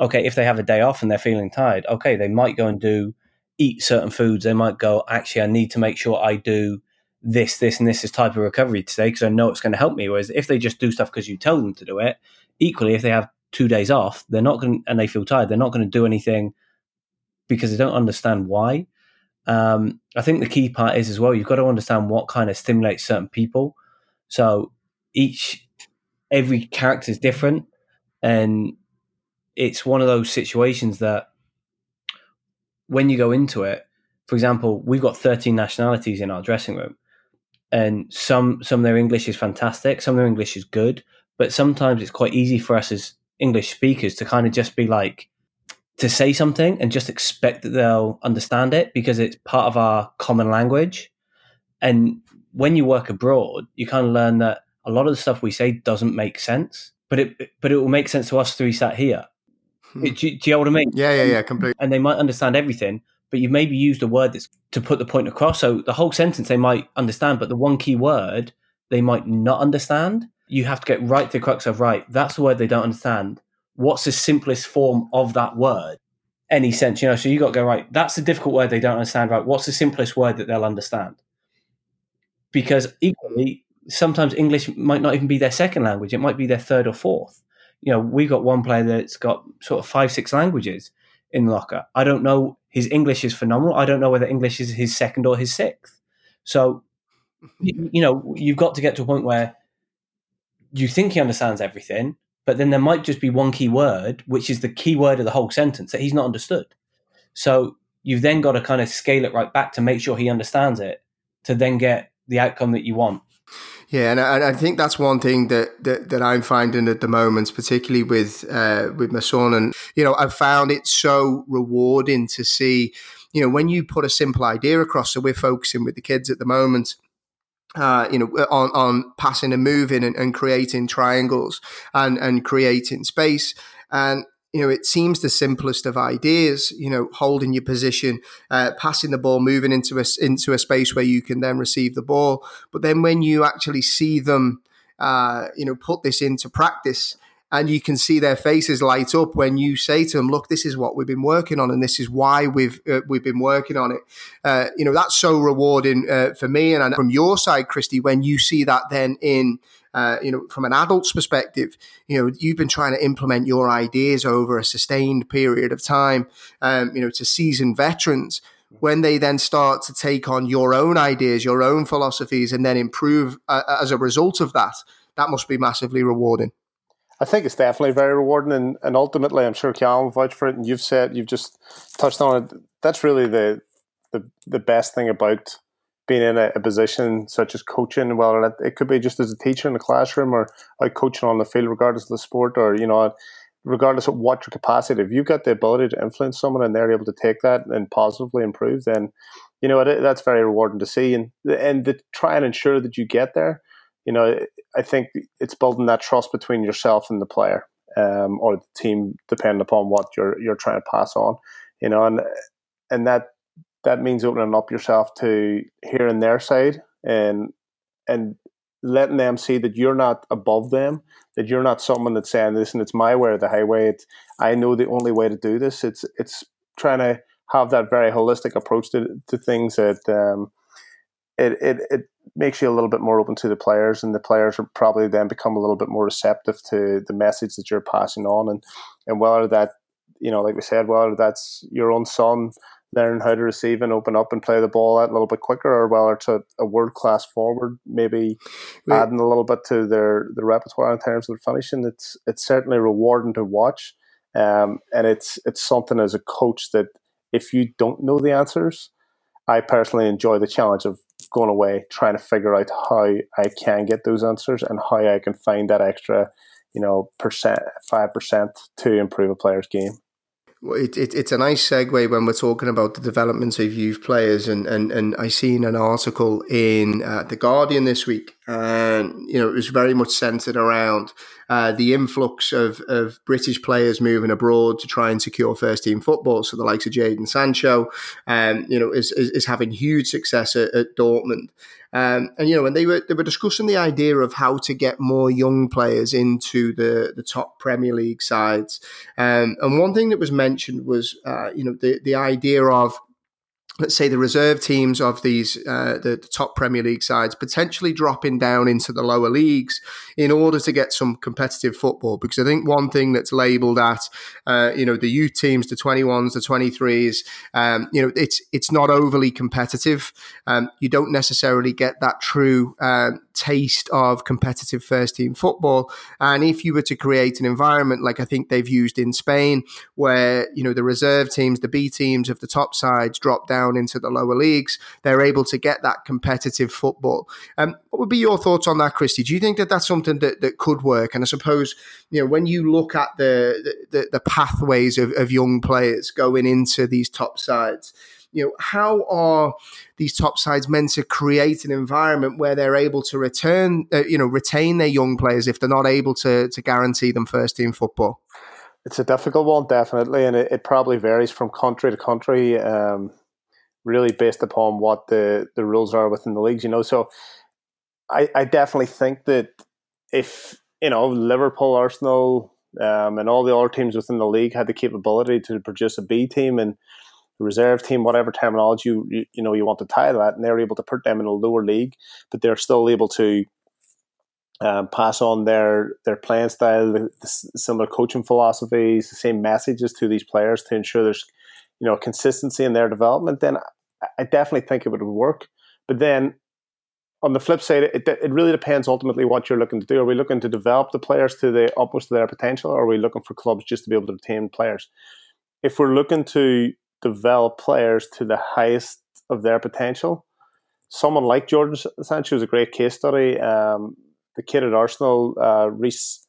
okay, if they have a day off and they're feeling tired, okay, they might go and do eat certain foods. They might go, actually, I need to make sure I do this, this, and this is type of recovery today because I know it's going to help me. Whereas if they just do stuff because you tell them to do it, equally, if they have two days off, they're not going and they feel tired, they're not going to do anything because they don't understand why. Um, I think the key part is as well, you've got to understand what kind of stimulates certain people. So each, every character is different. And it's one of those situations that when you go into it, for example, we've got 13 nationalities in our dressing room, and some some of their English is fantastic, some of their English is good, but sometimes it's quite easy for us as English speakers to kind of just be like to say something and just expect that they'll understand it because it's part of our common language. And when you work abroad, you kind of learn that a lot of the stuff we say doesn't make sense, but it but it will make sense to us three sat here. Hmm. do, do, you know what I mean? Yeah, yeah, yeah, completely. And they might understand everything, but you maybe used a word that's to put the point across. So the whole sentence they might understand, but the one key word they might not understand. You have to get right to the crux of right. That's the word they don't understand. What's the simplest form of that word? Any sense, you know? So you got to go right. That's the difficult word they don't understand. Right? What's the simplest word that they'll understand? Because equally, sometimes English might not even be their second language. It might be their third or fourth. You know, we've got one player that's got sort of five, six languages in locker. I don't know. His English is phenomenal. I don't know whether English is his second or his sixth. So, you, mm-hmm. you know, you've got to get to a point where you think he understands everything, but then there might just be one key word, which is the key word of the whole sentence that he's not understood. So you've then got to kind of scale it right back to make sure he understands it to then get the outcome that you want. Yeah, and I, I, think that's one thing that, that, that I'm finding at the moment, particularly with uh, with my son, and you know, I've found it so rewarding to see, you know, when you put a simple idea across. So we're focusing with the kids at the moment. Uh, you know, on, on passing and moving and, and creating triangles and, and creating space. And you know, it seems the simplest of ideas, you know, holding your position, uh, passing the ball, moving into a, into a space where you can then receive the ball. But then when you actually see them, uh, you know, put this into practice, and you can see their faces light up when you say to them, "Look, this is what we've been working on, and this is why we've uh, we've been working on it." Uh, you know, that's so rewarding uh, for me, and from your side, Christy, when you see that then in uh, you know, from an adult's perspective, you know, you've been trying to implement your ideas over a sustained period of time, um, you know, to seasoned veterans. When they then start to take on your own ideas, your own philosophies, and then improve uh, as a result of that, that must be massively rewarding. I think it's definitely very rewarding, and, and ultimately, I'm sure Callum will vouch for it. And you've said you've just touched on it. That's really the the, the best thing about being in a, a, position such as coaching, whether it, it could be just as a teacher in the classroom or like coaching on the field, regardless of the sport, or you know, regardless of what your capacity. If you've got the ability to influence someone and they're able to take that and positively improve, then you know it, that's very rewarding to see. And and to try and ensure that you get there, you know, I think it's building that trust between yourself and the player um, or the team, depending upon what you're you're trying to pass on. You know, and and that that means opening up yourself to hearing their side and and letting them see that you're not above them, that you're not someone that's saying, "Listen, it's my way or the highway. It's, I know the only way to do this." It's it's trying to have that very holistic approach to to things that um, it, it it makes you a little bit more open to the players, and the players will probably then become a little bit more receptive to the message that you're passing on, and and whether that you know, like we said, whether that's your own son learn how to receive and open up and play the ball out a little bit quicker, or whether it's a, world class forward, maybe adding a little bit to their the repertoire in terms of finishing. It's it's certainly rewarding to watch, um, and it's it's something as a coach that if you don't know the answers, I personally enjoy the challenge of going away trying to figure out how I can get those answers and how I can find that extra, you know, percent five percent to improve a player's game it, it, it's a nice segue when we're talking about the development of youth players. And, and, and I seen an article in uh, The Guardian this week, and you know it was very much centered around uh, the influx of, of British players moving abroad to try and secure first team football. So the likes of Jadon Sancho, um, you know, is, is, is having huge success at, at Dortmund. Um, and you know, when they were they were discussing the idea of how to get more young players into the the top Premier League sides, um, and one thing that was mentioned was uh, you know the the idea of let's say the reserve teams of these uh, the, the, top Premier League sides potentially dropping down into the lower leagues in order to get some competitive football. Because I think one thing that's labelled at uh, you know the youth teams, the twenty ones, the twenty threes, um, you know it's it's not overly competitive. Um, you don't necessarily get that true um, taste of competitive first team football. And if you were to create an environment like I think they've used in Spain, where you know the reserve teams, the B teams of the top sides drop down into the lower leagues, they're able to get that competitive football. Um, what would be your thoughts on that, Christy? Do you think that that's something that, that could work? And I suppose, you know, when you look at the, the, the pathways of, of young players going into these top sides, you know, how are these top sides meant to create an environment where they're able to return, uh, you know, retain their young players if they're not able to to guarantee them first team football? It's a difficult one, definitely, and it, it probably varies from country to country, um, really based upon what the, the rules are within the leagues. You know, so I, I definitely think that if you know Liverpool, Arsenal, um, and all the other teams within the league had the capability to produce a B team and reserve team, whatever terminology you, you, you know you want to tie that, and they're able to put them in a lower league, but they're still able to um, pass on their their playing style, the, the similar coaching philosophies, the same messages to these players to ensure there's you know consistency in their development. Then I definitely think it would work. But then on the flip side, it, it really depends ultimately what you're looking to do. Are we looking to develop the players to the utmost of their potential, or are we looking for clubs just to be able to retain players? If we're looking to develop players to the highest of their potential, someone like Jadon Sancho is a great case study. Um, the kid at Arsenal, uh, Reiss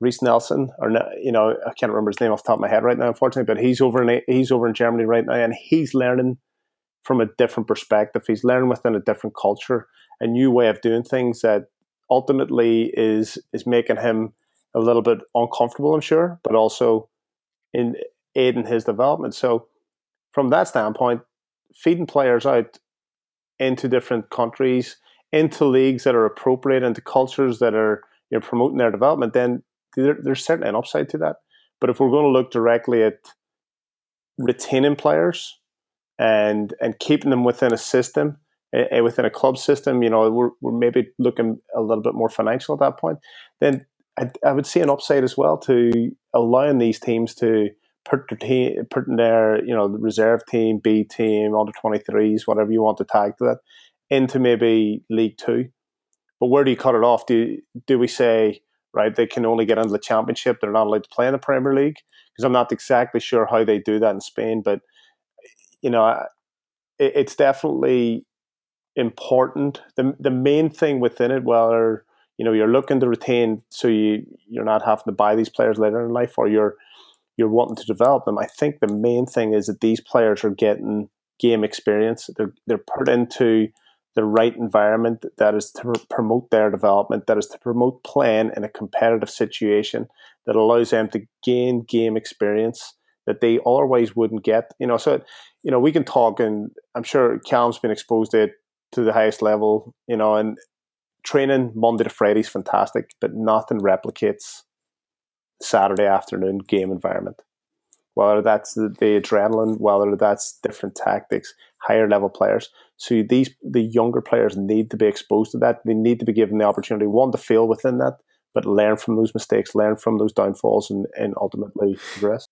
Reiss Nelson, or you know, I can't remember his name off the top of my head right now, unfortunately, but he's over in he's over in Germany right now, and he's learning from a different perspective. He's learning within a different culture, a new way of doing things that ultimately is is making him a little bit uncomfortable, I'm sure, but also in aiding his development. So, from that standpoint, feeding players out into different countries into leagues that are appropriate, into cultures that are you know, promoting their development, then there, there's certainly an upside to that. But if we're going to look directly at retaining players and and keeping them within a system, uh, within a club system, you know, we're, we're maybe looking a little bit more financial at that point. Then I, I would see an upside as well to allowing these teams to put their team, put in their you know reserve team, B team, under twenty threes, whatever you want to tag to that, into maybe League Two. But where do you cut it off? Do do we say right they can only get into the Championship? They're not allowed to play in the Premier League because I'm not exactly sure how they do that in Spain. But you know, it, it's definitely important. the The main thing within it, whether you know you're looking to retain, so you you're not having to buy these players later in life, or you're you're wanting to develop them. I think the main thing is that these players are getting game experience. They're they're put into the right environment that is to promote their development, that is to promote playing in a competitive situation that allows them to gain game experience that they otherwise wouldn't get. You know, so you know we can talk, and I'm sure Callum's been exposed to it to the highest level. You know, and training Monday to Friday is fantastic, but nothing replicates Saturday afternoon game environment whether that's the, adrenaline, whether that's different tactics, higher level players. So these the younger players need to be exposed to that. They need to be given the opportunity one to fail within that, but learn from those mistakes, learn from those downfalls, and, and ultimately progress.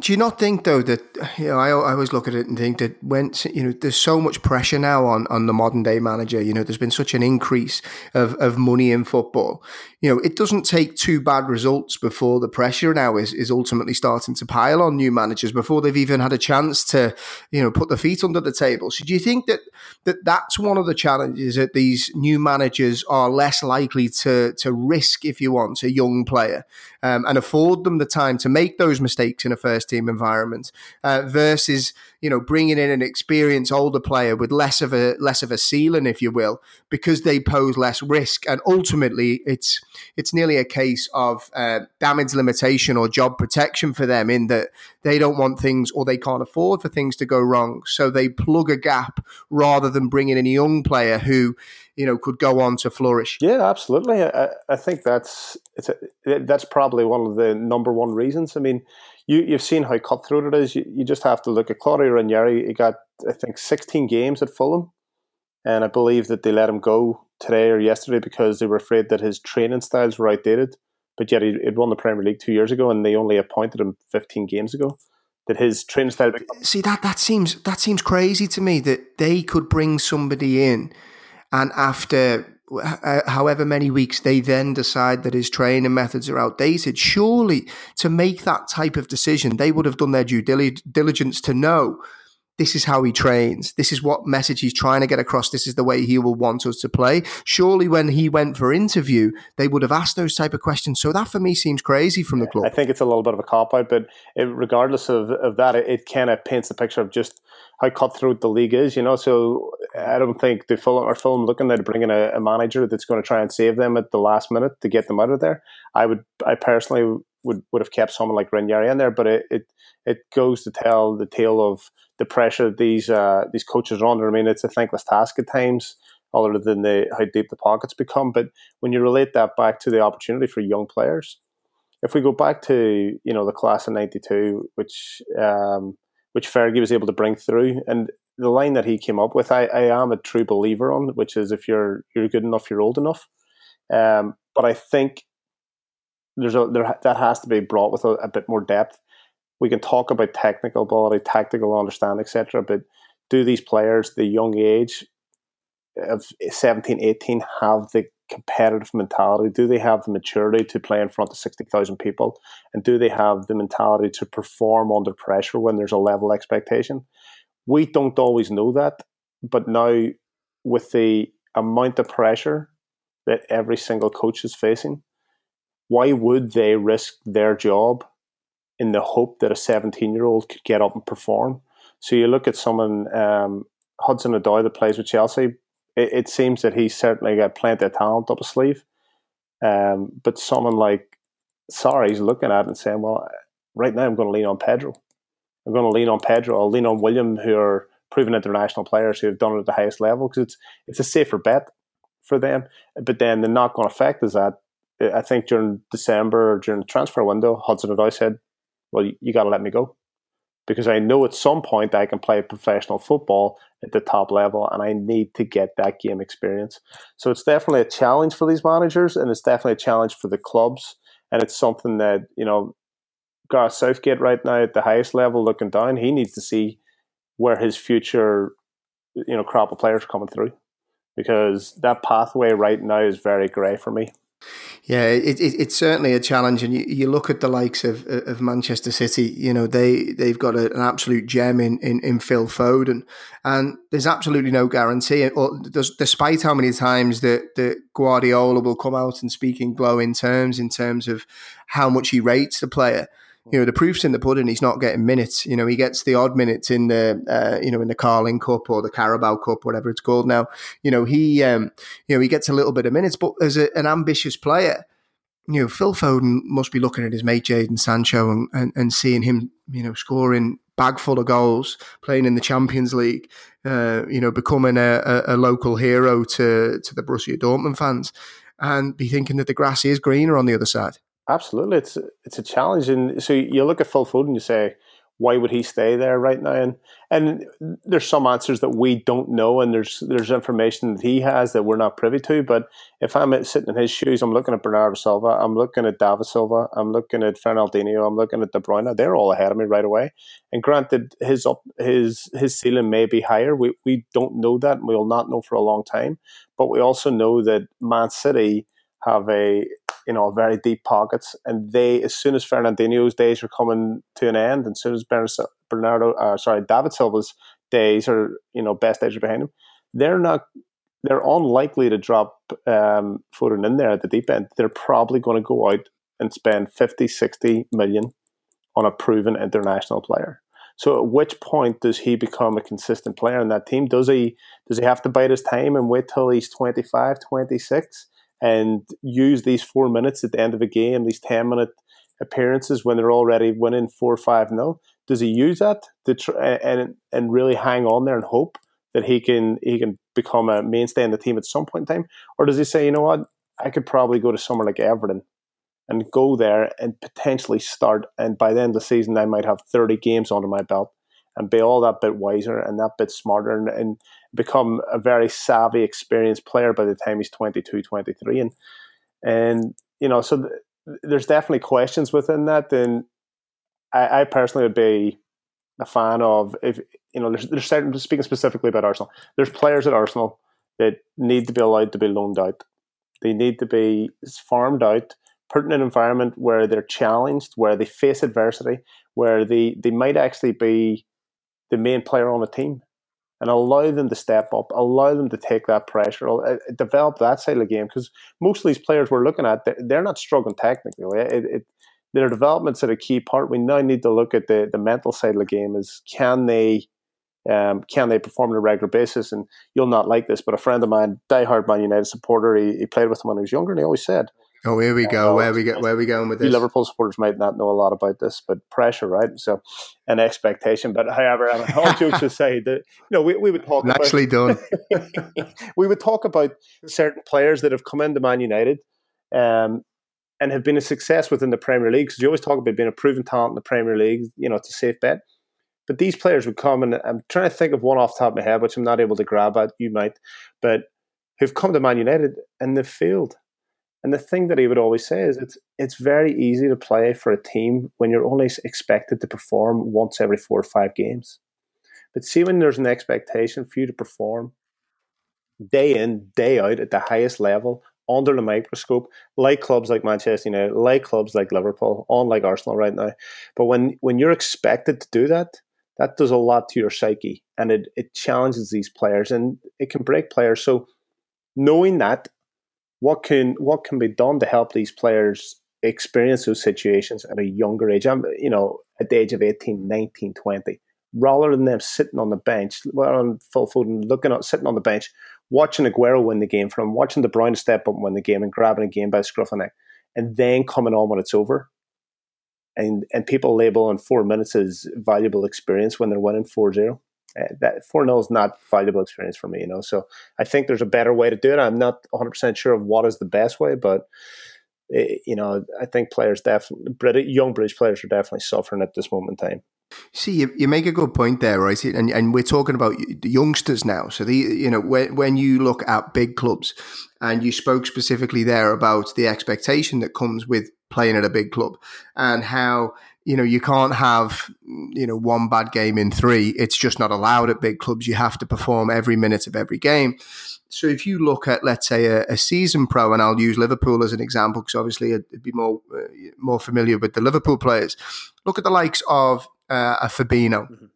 Do you not think though that you know I, I always look at it and think that when you know there's so much pressure now on on the modern day manager you know there's been such an increase of, of money in football you know it doesn't take two bad results before the pressure now is, is ultimately starting to pile on new managers before they've even had a chance to you know put their feet under the table so do you think that that that's one of the challenges that these new managers are less likely to to risk if you want a young player um, and afford them the time to make those mistakes in a first team environment uh, versus you know bringing in an experienced older player with less of a less of a ceiling, if you will, because they pose less risk. And ultimately, it's it's nearly a case of uh, damage limitation or job protection for them in that they don't want things or they can't afford for things to go wrong, so they plug a gap rather than bringing in a young player who you know could go on to flourish. Yeah, absolutely. I, I think that's it's a, that's probably one of the number one reasons. I mean, you you've seen how cutthroat it is. You, you just have to look at Claudio Ranieri. He got I think 16 games at Fulham, and I believe that they let him go today or yesterday because they were afraid that his training styles were outdated. But yet he had won the Premier League two years ago, and they only appointed him 15 games ago. That his training style. See that that seems that seems crazy to me that they could bring somebody in, and after uh, however many weeks they then decide that his training methods are outdated. Surely, to make that type of decision, they would have done their due diligence to know this is how he trains. This is what message he's trying to get across. This is the way he will want us to play. Surely, when he went for interview, they would have asked those type of questions. So that for me seems crazy from the club. I think it's a little bit of a cop out, but it, regardless of, of that, it, it kind of paints the picture of just how cutthroat the league is, you know. So I don't think the Fulham are Fulham looking at bringing a, a, manager that's going to try and save them at the last minute to get them out of there. I would, I personally would, would have kept someone like Ranieri in there, but it, it it goes to tell the tale of the pressure these uh, these coaches are under. I mean, it's a thankless task at times, other than the how deep the pockets become. But when you relate that back to the opportunity for young players, if we go back to you know the class of '92, which um, which Fergie was able to bring through. And the line that he came up with, I, I am a true believer on, which is if you're you're good enough, you're old enough. Um, but I think there's a there that has to be brought with a, a bit more depth. We can talk about technical ability, tactical understanding, etc. But do these players, the young age of 17, 18, have the competitive mentality? Do they have the maturity to play in front of 60,000 people? And do they have the mentality to perform under pressure when there's a level expectation? We don't always know that, but now with the amount of pressure that every single coach is facing, why would they risk their job in the hope that a 17 year old could get up and perform? So you look at someone, um, Hudson Odoi that plays with Chelsea, it, it, seems that he's certainly got plenty of talent up his sleeve. Um, but someone like Sarri, he's looking at it and saying, well, right now I'm going to lean on Pedro. I'm going to lean on Pedro. I'll lean on Willian, who are proven international players who have done it at the highest level because it's it's a safer bet for them. But then the knock on effect is that I think during December during the transfer window, Hudson Odoi said, "Well, you, you got to let me go." because I know at some point I can play professional football at the top level and I need to get that game experience. So it's definitely a challenge for these managers and it's definitely a challenge for the clubs. And it's something that, you know, Gareth Southgate right now at the highest level looking down, he needs to see where his future, you know, crop of players are coming through. Because that pathway right now is very grey for me. Yeah, it, it, it's certainly a challenge, and you, you look at the likes of, of Manchester City. You know they they've got a, an absolute gem in, in, in Phil Foden, and there's absolutely no guarantee. Or despite how many times that that Guardiola will come out and speak in glowing terms in terms of how much he rates the player, you know the proof's in the pudding. He's not getting minutes. You know he gets the odd minutes in the uh, you know in the Carling Cup or the Carabao Cup, whatever it's called now. You know he um, you know he gets a little bit of minutes, but as a, an ambitious player, you know Phil Foden must be looking at his mate Jadon Sancho and, and, and seeing him you know scoring bag full of goals, playing in the Champions League, uh, you know becoming a, a, a local hero to to the Borussia Dortmund fans, and be thinking that the grass is greener on the other side. Absolutely, it's it's a challenge, and so you look at Phil Foden, and you say, why would he stay there right now? And and there's some answers that we don't know, and there's there's information that he has that we're not privy to. But if I'm sitting in his shoes, I'm looking at Bernardo Silva, I'm looking at David Silva, I'm looking at Fernandinho, I'm looking at De Bruyne. They're all ahead of me right away. And granted, his up his his ceiling may be higher. We we don't know that, and we'll not know for a long time. But we also know that Man City have a you know very deep pockets, and they as soon as Fernandinho's days are coming to an end, and as soon as Bernardo, uh, sorry, David Silva's days are you know best days are behind him, they're not. They're unlikely to drop um, Foden in there at the deep end. They're probably going to go out and spend 50, 60 million on a proven international player. So at which point does he become a consistent player in that team? Does he does he have to bite his time and wait till he's 25, 26? And use these four minutes at the end of a game, these 10 minute appearances when they're already winning 4 5 0? Does he use that to and, and really hang on there and hope that he can he can become a mainstay in the team at some point in time? Or does he say, you know what, I could probably go to somewhere like Everton and go there and potentially start, and by the end of the season, I might have 30 games under my belt and be all that bit wiser and that bit smarter and, and become a very savvy, experienced player by the time he's 22, 23. And, and you know, so th- there's definitely questions within that. And I, I, personally would be a fan of, if you know, there's, there's certain, speaking specifically about Arsenal, there's players at Arsenal that need to be allowed to be loaned out. They need to be farmed out, put in an environment where they're challenged, where they face adversity, where they, they might actually be the main player on a team and allow them to step up, allow them to take that pressure, uh, develop that side of the game. Because most of these players we're looking at, they're not struggling technically. It, it, their development's at a key part. We now need to look at the, the mental side of the game. Is can they um, can they perform on a regular basis? And you'll not like this, but a friend of mine, diehard Man United supporter, he, he played with him when he was younger, and he always said, Oh, here we go. Where we get where we going with this? Liverpool supporters might not know a lot about this, but pressure, right? So, an expectation. But however, all jokes aside, that you know, we, we would talk nicely about, done. we would talk about certain players that have come into Man United, um, and have been a success within the Premier League. Because you always talk about being a proven talent in the Premier League. You know, it's a safe bet. But these players would come, and I'm trying to think of one off the top of my head, which I'm not able to grab at. You might, but who've come to Man United and they've failed and the thing that he would always say is it's it's very easy to play for a team when you're only expected to perform once every four or five games. But see when there's an expectation for you to perform day in, day out at the highest level, under the microscope, like clubs like Manchester United, like clubs like Liverpool, on like Arsenal right now. But when when you're expected to do that, that does a lot to your psyche and it, it challenges these players and it can break players. So knowing that what can what can be done to help these players experience those situations at a younger age? I'm, you know at the age of 18 19 20 rather than them sitting on the bench well, on full foot and looking at sitting on the bench watching Aguero win the game from watching De Bruyne step up and win the game and grabbing a game by the scruff of the neck and then coming on when it's over. And and people label in four minutes as valuable experience when they're winning 4-0 uh, that 4 0 is not valuable experience for me, you know. So I think there's a better way to do it. I'm not 100% sure of what is the best way, but, it, eh, you know, I think players definitely, British, young British players are definitely suffering at this moment in time. See, you, you make a good point there, right? And and we're talking about the youngsters now. So the you know when when you look at big clubs, and you spoke specifically there about the expectation that comes with playing at a big club, and how you know, you can't have, you know, one bad game in three. It's just not allowed at big clubs. You have to perform every minute of every game. So if you look at, let's say, a, a season pro, and I'll use Liverpool as an example because obviously it'd be more uh, more familiar with the Liverpool players. Look at the likes of uh, a Fabinho. Mm-hmm.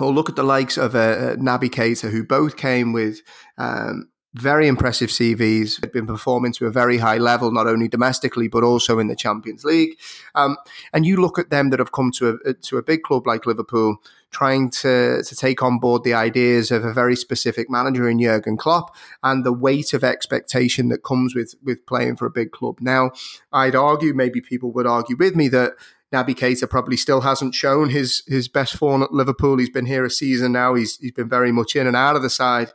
Or look at the likes of a, a Naby Keita, who both came with um, very impressive CVs, They've been performing to a very high level, not only domestically but also in the Champions League. Um, and you look at them that have come to a to a big club like Liverpool, trying to to take on board the ideas of a very specific manager in Jurgen Klopp and the weight of expectation that comes with with playing for a big club. Now, I'd argue, maybe people would argue with me that Naby Keita probably still hasn't shown his his best form at Liverpool. He's been here a season now. He's he's been very much in and out of the side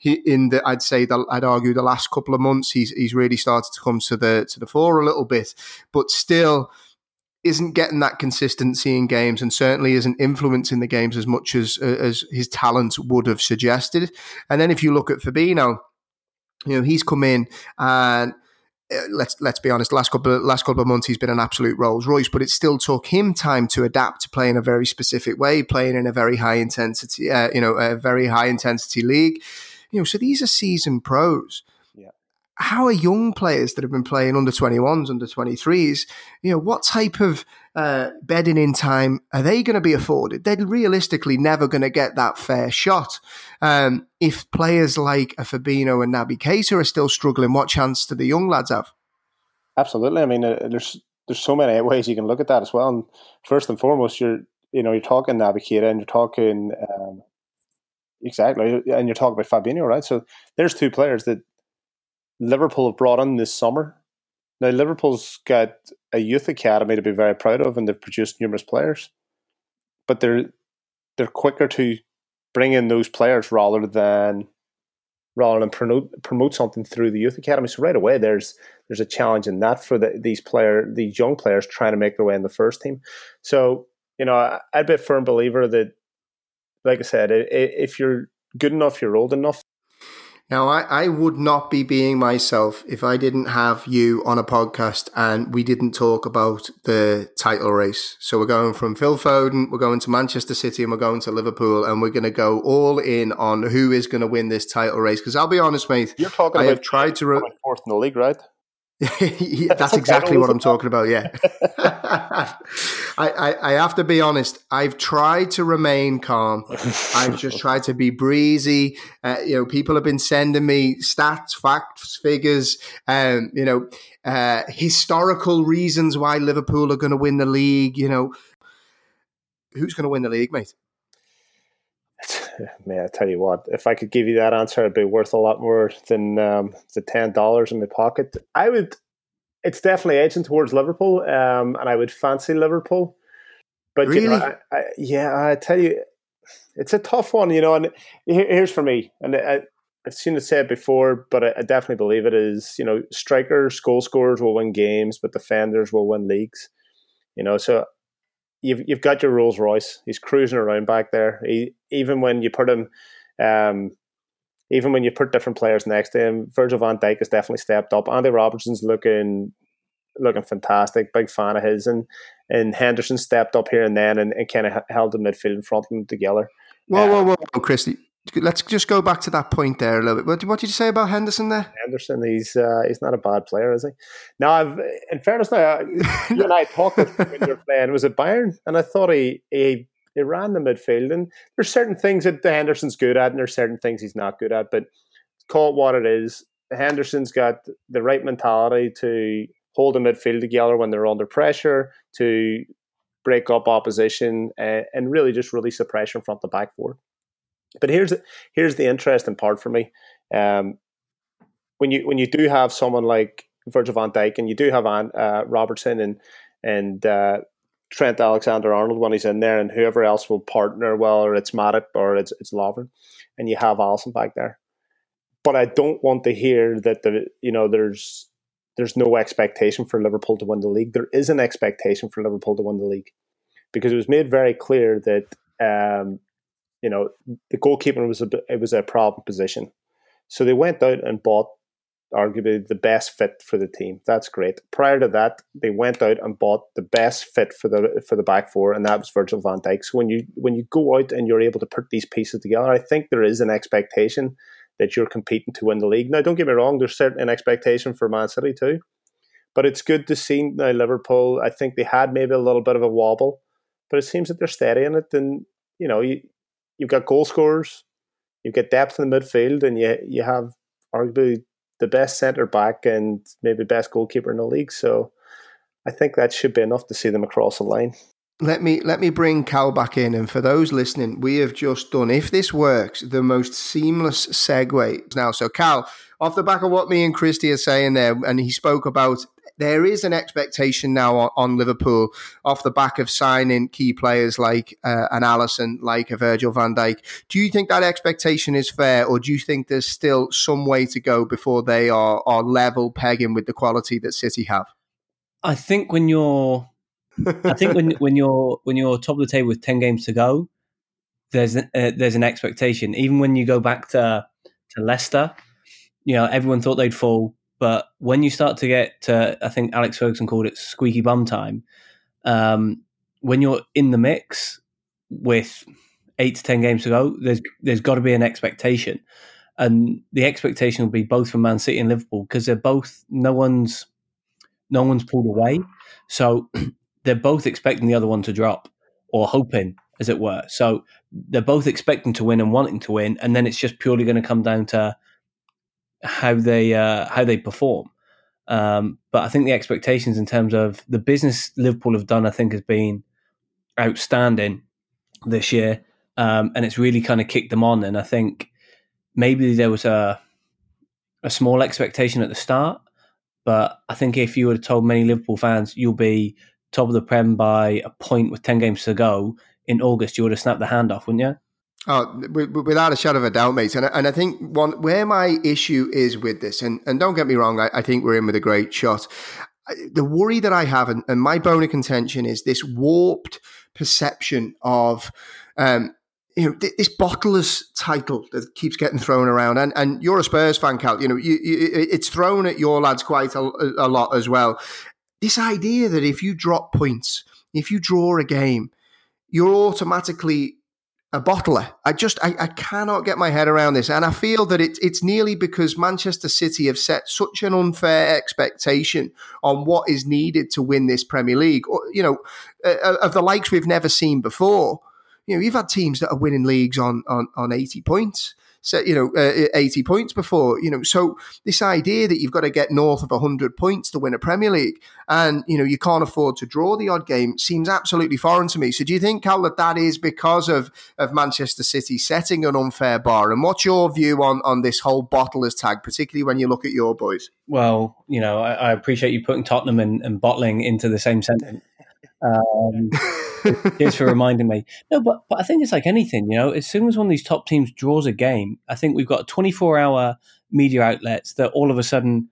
he, in the I'd say that I'd argue the last couple of months he's he's really started to come to the to the fore a little bit, but still isn't getting that consistency in games and certainly isn't influencing the games as much as as his talent would have suggested. And then if you look at Fabinho, you know he's come in and let's let's be honest. Last couple of, last couple of months, he's been an absolute Rolls Royce, but it still took him time to adapt to play in a very specific way, playing in a very high intensity, uh, you know, a very high intensity league. You know, so these are seasoned pros. Yeah. How are young players that have been playing under 21s, under 23s, you know, what type of uh, bedding in time are they going to be afforded? They're realistically never going to get that fair shot. Um, if players like a Fabinho and Naby Keita are still struggling, what chance do the young lads have? Absolutely. I mean, uh, there's there's so many ways you can look at that as well. And first and foremost, you're you know you're talking Naby Keita and you're talking um, Exactly, and you're talking about Fabinho, right? So there's two players that Liverpool have brought in this summer. Now Liverpool's got a youth academy to be very proud of, and they've produced numerous players. But they're they're quicker to bring in those players rather than rather than promote promote something through the youth academy. So right away, there's there's a challenge in that for the, these player these young players trying to make their way in the first team. So you know, I'd be a firm believer that like I said, if you're good enough, you're old enough. Now, I, I would not be being myself if I didn't have you on a podcast and we didn't talk about the title race. So we're going from Phil Foden, we're going to Manchester City, and we're going to Liverpool, and we're going to go all in on who is going to win this title race. Because I'll be honest, mate, you're talking I have tried to re- fourth in the league, right? Yeah, that's exactly what I'm talking about. Yeah, I, I, I have to be honest. I've tried to remain calm. I've just tried to be breezy. Uh, you know, people have been sending me stats, facts, figures. Um, you know, uh, historical reasons why Liverpool are going to win the league. You know, who's going to win the league, mate? Man, I tell you what, if I could give you that answer, it'd be worth a lot more than um, the ten dollars in my pocket. I would. It's definitely edging towards Liverpool, um, and I would fancy Liverpool. But really? you know, I, I, yeah, I tell you, it's a tough one. You know, and here, here's for me, and I, have seen it said before, but I, I definitely believe it is. You know, strikers, goal scorers will win games, but defenders will win leagues. You know, so you've you've got your Rolls Royce. He's cruising around back there. He, even when you put him, um, even when you put different players next to him, Virgil Van Dijk has definitely stepped up. Andy Robertson's looking looking fantastic. Big fan of his, and and Henderson stepped up here and then and, and kind of held the midfield in front of them together. Whoa, whoa, whoa, whoa, Christy let's just go back to that point there a little bit. What, what did you say about Henderson there? Henderson, he's uh, he's not a bad player, is he? Now, I've in fairness, now you and I talked when you were playing. Was it Bayern? And I thought he he he ran the midfield, and there's certain things that Henderson's good at, and there's certain things he's not good at. But call it what it is. Henderson's got the right mentality to hold the midfield together when they're under pressure, to break up opposition, uh, and really just release the pressure in front of the back four. But here's here's the interesting part for me. Um, when you when you do have someone like Virgil van Dijk and you do have uh, Robertson and and uh, Trent Alexander Arnold when he's in there and whoever else will partner, whether it's Matip or it's it's Lovren, and you have Alisson back there. But I don't want to hear that the you know there's there's no expectation for Liverpool to win the league. There is an expectation for Liverpool to win the league because it was made very clear that um, you know, the goalkeeper was a it was a problem position. So they went out and bought arguably the best fit for the team. That's great. Prior to that, they went out and bought the best fit for the for the back four, and that was Virgil van Dijk. So when you when you go out and you're able to put these pieces together, I think there is an expectation that you're competing to win the league. Now, don't get me wrong, there's certainly an expectation for Man City too. But it's good to see now Liverpool. I think they had maybe a little bit of a wobble, but it seems that they're steady in it. And you know, you, you've got goal scorers, you've got depth in the midfield, and you you have arguably the best centre back and maybe best goalkeeper in the league. So I think that should be enough to see them across the line. Let me let me bring Cal back in, and for those listening, we have just done, if this works, the most seamless segue now. So, Cal, off the back of what me and Christy are saying there, and he spoke about there is an expectation now on, on, Liverpool off the back of signing key players like uh, an Alisson, like a Virgil van Dijk. Do you think that expectation is fair, or do you think there's still some way to go before they are, are level pegging with the quality that City have? I think when you're, I think when when you're when you're top of the table with ten games to go, there's uh, there's an expectation. Even when you go back to to Leicester, you know everyone thought they'd fall but when you start to get to, I think Alex Ferguson called it squeaky bum time. Um, when you're in the mix with eight to ten games to go, there's there's got to be an expectation, and the expectation will be both from Man City and Liverpool because they're both no one's no one's pulled away, so they're both expecting the other one to drop or hoping, as it were. So they're both expecting to win and wanting to win, and then it's just purely going to come down to how they uh, how they perform. Um, but I think the expectations in terms of the business Liverpool have done, I think, has been outstanding this year, um, and it's really kind of kicked them on. And I think maybe there was a a small expectation at the start, but I think if you would have told many Liverpool fans you'll be top of the Prem by a point with ten games to go in August, you would have snapped the hand off, wouldn't you? Oh, without a shadow of a doubt, mate. And, and I think one where my issue is with this, and, and don't get me wrong, I, I think we're in with a great shot. The worry that I have, and, and my bone of contention, is this warped perception of um, you know this bottleless title that keeps getting thrown around, and and you're a Spurs fan, Cal. You know you, you, it's thrown at your lads quite a, a lot as well. This idea that if you drop points, if you draw a game, you're automatically a bottler. I just I, I cannot get my head around this, and I feel that it's it's nearly because Manchester City have set such an unfair expectation on what is needed to win this Premier League, or you know, uh, of the likes we've never seen before. You know, you've had teams that are winning leagues on on on eighty points you know, uh, 80 points before, you know. So this idea that you've got to get north of 100 points to win a Premier League and, you know, you can't afford to draw the odd game seems absolutely foreign to me. So do you think, Cal, that that is because of, of Manchester City setting an unfair bar? And what's your view on, on this whole bottlers tag, particularly when you look at your boys? Well, you know, I, I appreciate you putting Tottenham and, and bottling into the same sentence. Um, Cheers for reminding me. No, but but I think it's like anything, you know. As soon as one of these top teams draws a game, I think we've got 24 hour media outlets that all of a sudden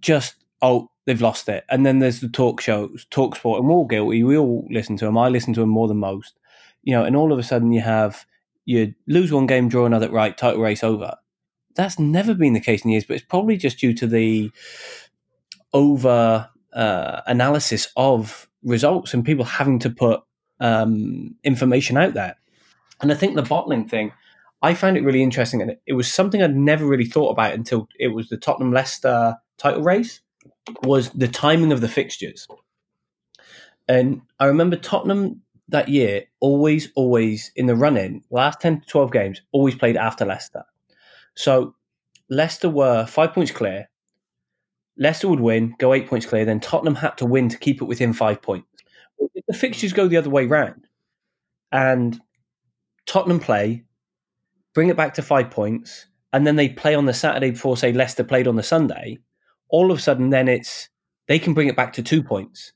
just oh they've lost it, and then there's the talk shows, talk sport, and we're all guilty. We all listen to them. I listen to them more than most, you know. And all of a sudden you have you lose one game, draw another, right? Title race over. That's never been the case in years, but it's probably just due to the over uh, analysis of results and people having to put um, information out there. And I think the bottling thing, I found it really interesting, and it was something I'd never really thought about until it was the Tottenham Leicester title race. Was the timing of the fixtures, and I remember Tottenham that year always, always in the run-in, last ten to twelve games, always played after Leicester. So Leicester were five points clear. Leicester would win, go eight points clear. Then Tottenham had to win to keep it within five points the fixtures go the other way round, and Tottenham play, bring it back to five points, and then they play on the Saturday before, say, Leicester played on the Sunday, all of a sudden, then it's they can bring it back to two points,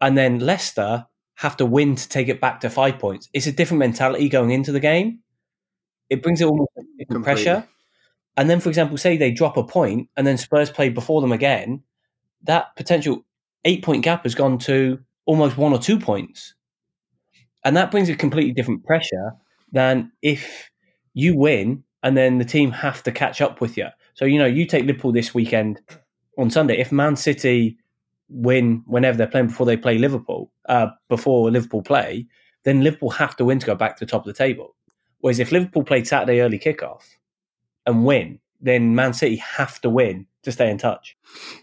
and then Leicester have to win to take it back to five points. It's a different mentality going into the game. It brings it almost different pressure. And then, for example, say they drop a point and then Spurs play before them again, that potential eight point gap has gone to almost one or two points. And that brings a completely different pressure than if you win and then the team have to catch up with you. So, you know, you take Liverpool this weekend on Sunday. If Man City win whenever they're playing before they play Liverpool, uh, before Liverpool play, then Liverpool have to win to go back to the top of the table. Whereas if Liverpool played Saturday early kickoff and win, then Man City have to win to stay in touch.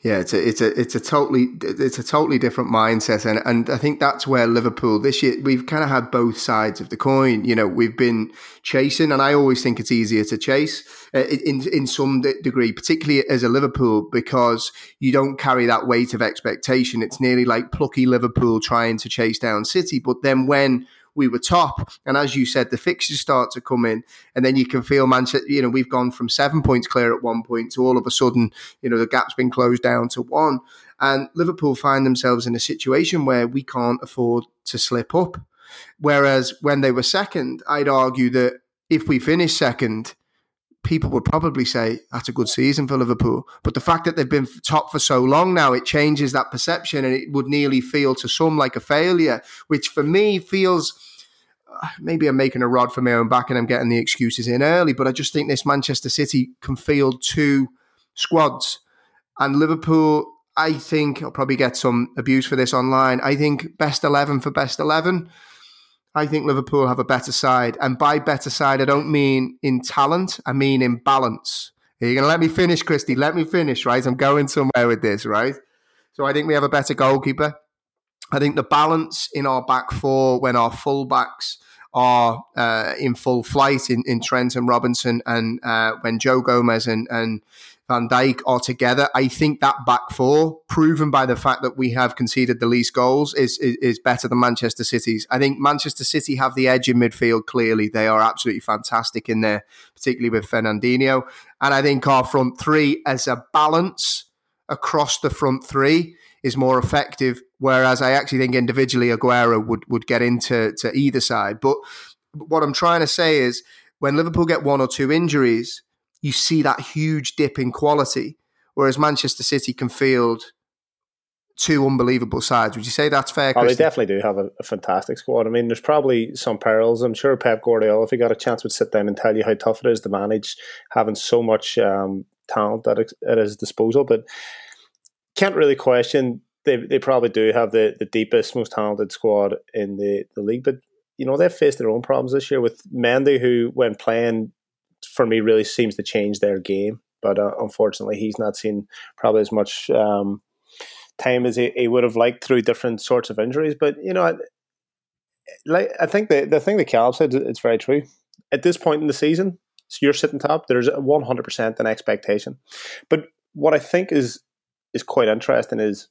Yeah, it's a it's a it's a totally it's a totally different mindset, and and I think that's where Liverpool this year we've kind of had both sides of the coin. You know, we've been chasing, and I always think it's easier to chase uh, in in some degree, particularly as a Liverpool, because you don't carry that weight of expectation. It's nearly like plucky Liverpool trying to chase down City, but then when we were top. And as you said, the fixtures start to come in, and then you can feel Manchester. You know, we've gone from seven points clear at one point to all of a sudden, you know, the gap's been closed down to one. And Liverpool find themselves in a situation where we can't afford to slip up. Whereas when they were second, I'd argue that if we finish second, people would probably say that's a good season for Liverpool. But the fact that they've been top for so long now, it changes that perception and it would nearly feel to some like a failure, which for me feels maybe I'm making a rod for my own back and I'm getting the excuses in early, but I just think this Manchester City can field two squads. And Liverpool, I think, I'll probably get some abuse for this online. I think best 11 for best 11 I think Liverpool have a better side. And by better side, I don't mean in talent, I mean in balance. You're going to let me finish, Christy. Let me finish, right? I'm going somewhere with this, right? So I think we have a better goalkeeper. I think the balance in our back four when our fullbacks are uh, in full flight in, in Trent and Robertson, and uh, when Joe Gomez and, and Van Dijk are together. I think that back four, proven by the fact that we have conceded the least goals, is, is, is better than Manchester City's. I think Manchester City have the edge in midfield. Clearly, they are absolutely fantastic in there, particularly with Fernandinho. And I think our front three, as a balance across the front three, is more effective. Whereas I actually think individually Aguero would would get into to either side. But what I'm trying to say is when Liverpool get one or two injuries you see that huge dip in quality. Whereas Manchester City can field two unbelievable sides. Would you say that's fair? Oh, they definitely do have a, a, fantastic squad. I mean, there's probably some perils. I'm sure Pep Guardiola, if he got a chance, would sit down and tell you how tough it is to manage having so much um, talent at, at his disposal. But can't really question they they probably do have the, the deepest, most talented squad in the, the league. But you know they've faced their own problems this year with Mendy, who when playing for me really seems to change their game, but uh, unfortunately he's not seen probably as much um, time as he, he, would have liked through different sorts of injuries. But you know, like I think the the thing that Cal said it's very true. At this point in the season, so you're sitting top. There's one hundred percent an expectation, but what I think is is quite interesting is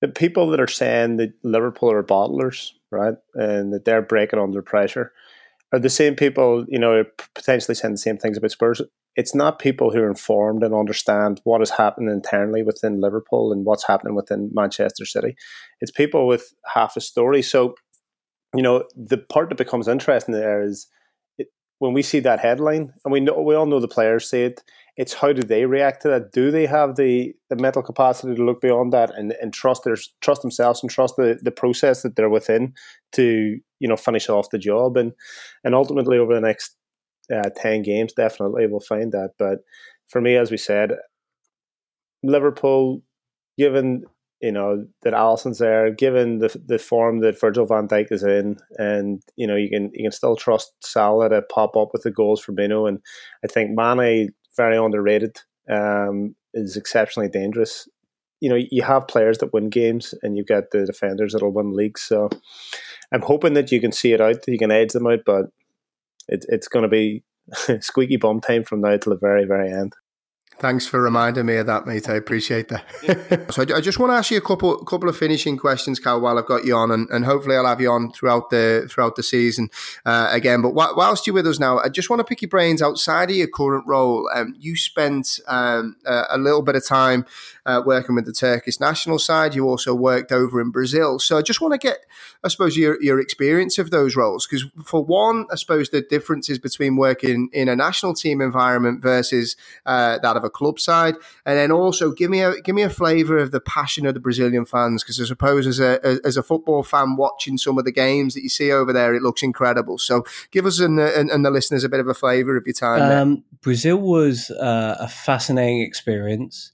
the people that are saying that Liverpool are bottlers, right, and that they're breaking under pressure, are the same people, you know, potentially saying the same things about Spurs. It's not people who are informed and understand what is happening internally within Liverpool and what's happening within Manchester City. It's people with half a story. So, you know, the part that becomes interesting there is it, when we see that headline, and we know we all know the players say it it's how do they react to that? Do they have the, the mental capacity to look beyond that and, and trust their trust themselves and trust the, the process that they're within to you know finish off the job and and ultimately over the next uh, ten games definitely we'll find that. But for me, as we said, Liverpool, given you know that Alisson's there, given the the form that Virgil Van Dijk is in, and you know you can you can still trust Salah to pop up with the goals Firmino, and I think Mane very underrated. Um, is exceptionally dangerous. You know, you have players that win games, and you get the defenders that'll win leagues. So, I'm hoping that you can see it out, you can edge them out, but it, it's going to be squeaky bum time from now till the very, very end. Thanks for reminding me of that, mate. I appreciate that. so I just want to ask you a couple couple of finishing questions, Cal, while I've got you on, and, and hopefully I'll have you on throughout the throughout the season uh, again. But whilst you're with us now, I just want to pick your brains outside of your current role. Um, you spent um, a, a, little bit of time uh, working with the Turkish national side. You also worked over in Brazil. So I just want to get, I suppose, your your experience of those roles, because for one, I suppose the differences between working in a national team environment versus uh, that of a club side, and then also give me a give me a flavour of the passion of the Brazilian fans, because I suppose as a as a football fan watching some of the games that you see over there, it looks incredible. So give us and, and, and the listeners a bit of a flavour of your time. Um, Brazil was uh, a fascinating experience,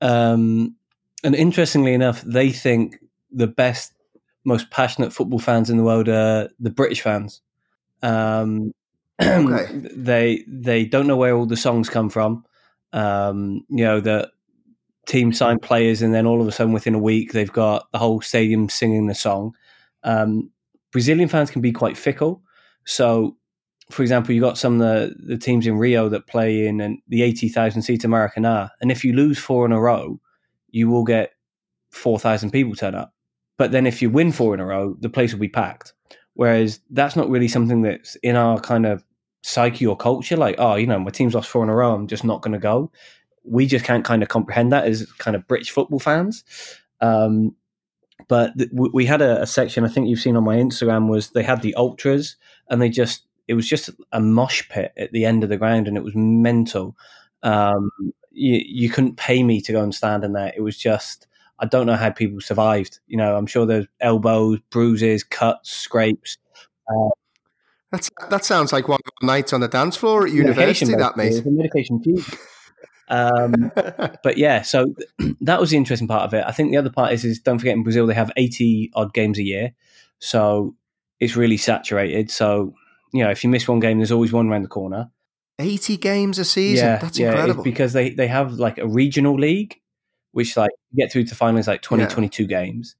um, and interestingly enough, they think the best, most passionate football fans in the world are the British fans. Um, okay. they they don't know where all the songs come from. Um, you know, the team sign players, and then all of a sudden, within a week, they've got the whole stadium singing the song. Um, Brazilian fans can be quite fickle. So, for example, you got some of the, the teams in Rio that play in an, the 80,000 seat Maracanã. And if you lose four in a row, you will get 4,000 people turn up. But then if you win four in a row, the place will be packed. Whereas that's not really something that's in our kind of psyche or culture like oh you know my team's lost four in a row i'm just not going to go. We just can't kind of comprehend that as kind of british football fans. Um, but th- we had a, a, section i think you've seen on my instagram was they had the ultras and they just it was just a mosh pit at the end of the ground and it was mental. Um, you, you couldn't pay me to go and stand in there. It was just i don't know how people survived you know i'm sure there's elbows bruises cuts scrapes uh, that's, that sounds like one of the nights on the dance floor at university, that mate. medication Um, but yeah, so that was the interesting part of it. I think the other part is, is don't forget in Brazil they have 80 odd games a year. So it's really saturated. So, you know, if you miss one game, there's always one around the corner. 80 games a season? Yeah, That's yeah, incredible. because they, they have like a regional league, which like get through to finals like 20, yeah. 22 games.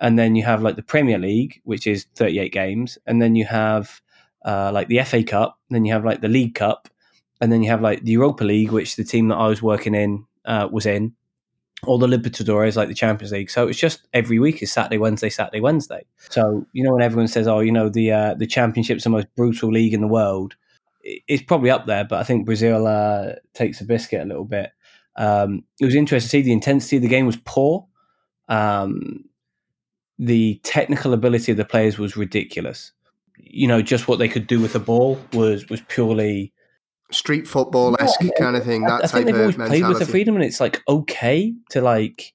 And then you have like the Premier League, which is 38 games. And then you have uh, like the FA Cup, then you have like the League Cup, and then you have like the Europa League, which the team that I was working in uh, was in, or the Libertadores, like the Champions League. So it's just every week is Saturday, Wednesday, Saturday, Wednesday. So you know when everyone says, "Oh, you know the uh, the Championship's the most brutal league in the world," it's probably up there. But I think Brazil uh, takes a biscuit a little bit. Um, it was interesting to see the intensity of the game was poor. Um, the technical ability of the players was ridiculous you know, just what they could do with the ball was was purely street football esque yeah, kind of thing. That I, I think they've always mentality. played with the freedom, and it's like okay to like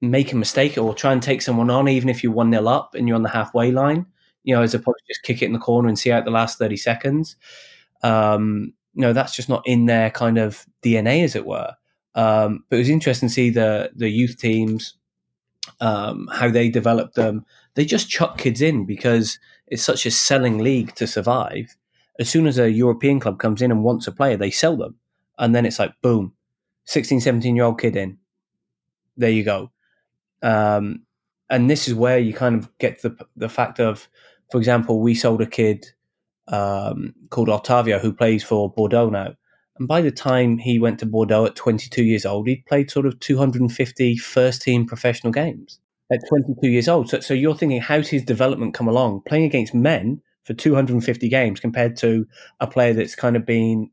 make a mistake or try and take someone on, even if you're one nil up and you're on the halfway line. You know, as opposed to just kick it in the corner and see out the last thirty seconds. Um, you know, that's just not in their kind of DNA, as it were. Um, but it was interesting to see the the youth teams, um, how they develop them. They just chuck kids in because it's such a selling league to survive. As soon as a European club comes in and wants a player, they sell them. And then it's like, boom, 16, 17 year old kid in. There you go. Um, and this is where you kind of get the the fact of, for example, we sold a kid um, called Octavio who plays for Bordeaux now, and by the time he went to Bordeaux at 22 years old, he'd played sort of 250 first team professional games at 22 years old. So, so you're thinking, how's his development come along? Playing against men for 250 games compared to a player that's kind of been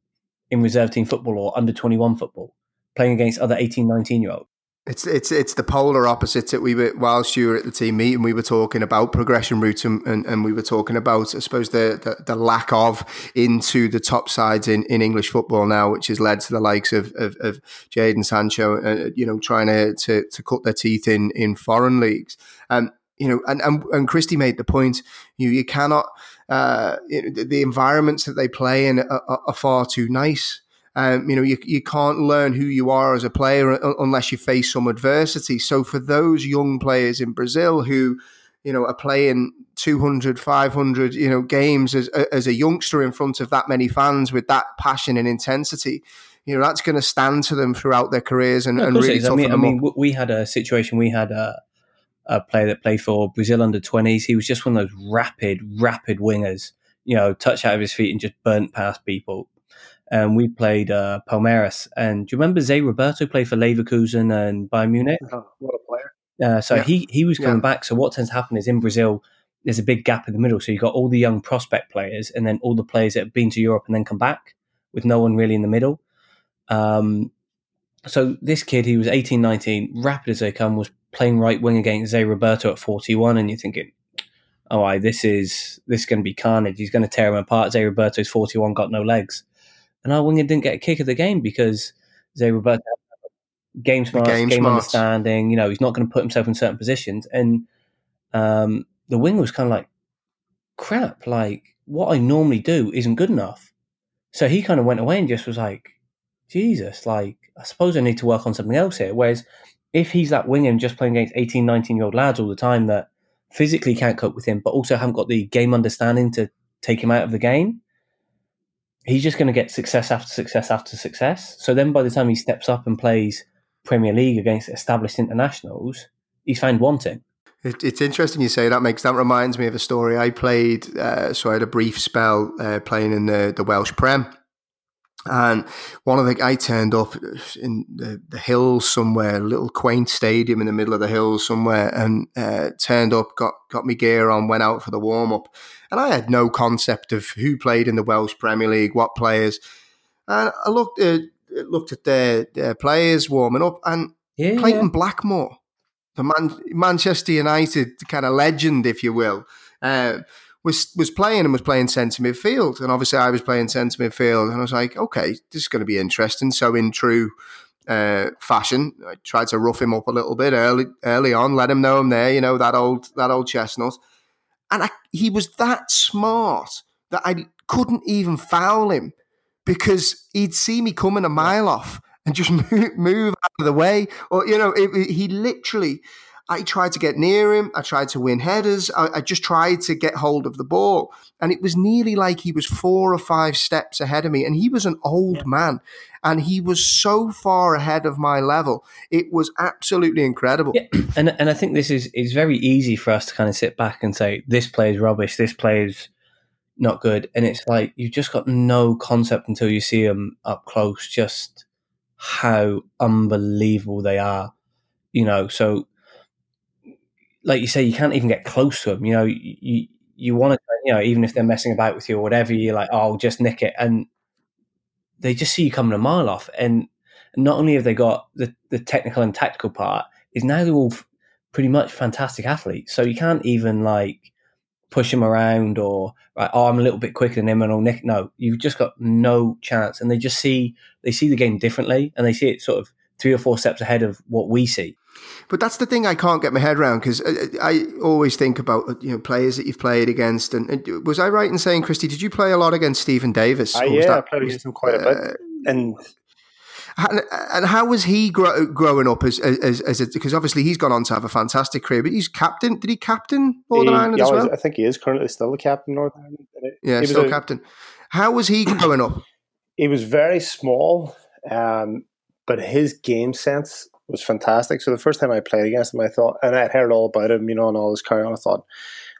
in reserve team football or under 21 football, playing against other 18, 19 year olds. It's it's it's the polar opposite that we were whilst you were at the team meeting we were talking about progression route and, and, and we were talking about I suppose the, the, the lack of into the top sides in, in English football now which has led to the likes of of, of Sancho uh, you know trying to, to to cut their teeth in in foreign leagues. Um you know and and, and Christy made the point you you cannot uh, the environments that they play in are, are far too nice um, you know, you, you can't learn who you are as a player unless you face some adversity. So for those young players in Brazil who, you know, are playing 200, 500, you know, games as, as a youngster in front of that many fans with that passion and intensity, you know, that's going to stand to them throughout their careers and, and really I mean, I mean we had a situation, we had a, a player that played for Brazil under 20s. He was just one of those rapid, rapid wingers, you know, touch out of his feet and just burnt past people and we played uh, Palmeiras. And do you remember Zé Roberto played for Leverkusen and Bayern Munich? Oh, what a player! Uh, so yeah. he he was coming yeah. back. So what tends to happen is in Brazil, there's a big gap in the middle. So you've got all the young prospect players, and then all the players that have been to Europe and then come back with no one really in the middle. Um, so this kid, he was 18, 19, rapid as they come, was playing right wing against Zé Roberto at 41, and you're thinking, oh, I, this is this is going to be carnage. He's going to tear him apart. Zé Roberto's 41, got no legs and our winger didn't get a kick of the game because Zé Roberto game smart, game, game understanding. You know, he's not going to put himself in certain positions, and um, the winger was kind of like, "Crap! Like what I normally do isn't good enough." So he kind of went away and just was like, "Jesus! Like I suppose I need to work on something else here." Whereas if he's that winger and just playing against 18, 19 year old lads all the time that physically can't cope with him, but also haven't got the game understanding to take him out of the game, he's just going to get success after success after success. So then by the time he steps up and plays Premier League against established internationals, he's found wanting. It, it's interesting you say that makes that reminds me of a story I played. Uh, so I had a brief spell uh, playing in the, the Welsh Prem. And one of the I turned up in the, the hills somewhere, a little quaint stadium in the middle of the hills somewhere, and uh, turned up, got got me gear on, went out for the warm up, and I had no concept of who played in the Welsh Premier League, what players, and I looked at looked at their, their players warming up, and yeah, Clayton yeah. Blackmore, the Man- Manchester United kind of legend, if you will. Uh, was was playing and was playing centre midfield, and obviously I was playing centre midfield, and I was like, okay, this is going to be interesting. So in true uh, fashion, I tried to rough him up a little bit early early on, let him know I'm there, you know that old that old chestnut, and I, he was that smart that I couldn't even foul him because he'd see me coming a mile off and just move, move out of the way, or you know, it, it, he literally I tried to get near him. I tried to win headers. I, I, just tried to get hold of the ball. And it was nearly like he was four or five steps ahead of me. And he was an old yeah. man. And he was so far ahead of my level. It was absolutely incredible. Yeah. And, and I think this is, is very easy for us to kind of sit back and say, this play is rubbish. This play is not good. And it's like, you've just got no concept until you see them up close, just how unbelievable they are. You know, so like you say, you can't even get close to them. You know, you you want to, you know, even if they're messing about with you or whatever, you're like, oh, I'll just nick it, and they just see you coming a mile off. And not only have they got the the technical and tactical part, is now they're all pretty much fantastic athletes. So you can't even like push them around or right, oh, I'm a little bit quicker than him and I'll nick. No, you've just got no chance. And they just see they see the game differently, and they see it sort of three or four steps ahead of what we see. But that's the thing I can't get my head around because I, uh, I, always think about uh, you know players that you've played against. And, and, was I right in saying, Christy, did you play a lot against Stephen Davis? Uh, yeah, that, I played against him quite uh, a bit. And And how was he grow, growing up as as as because obviously he's gone on to have a fantastic career, but he's captain. Did he captain Northern he, Ireland as well? I think he is currently still the captain of Northern Ireland. Yeah, he still a, captain. How was he growing up? He was very small, um, but his game sense was fantastic. So the first time I played against him, I thought, and I'd heard all about him, you know, and all this carry on. I thought,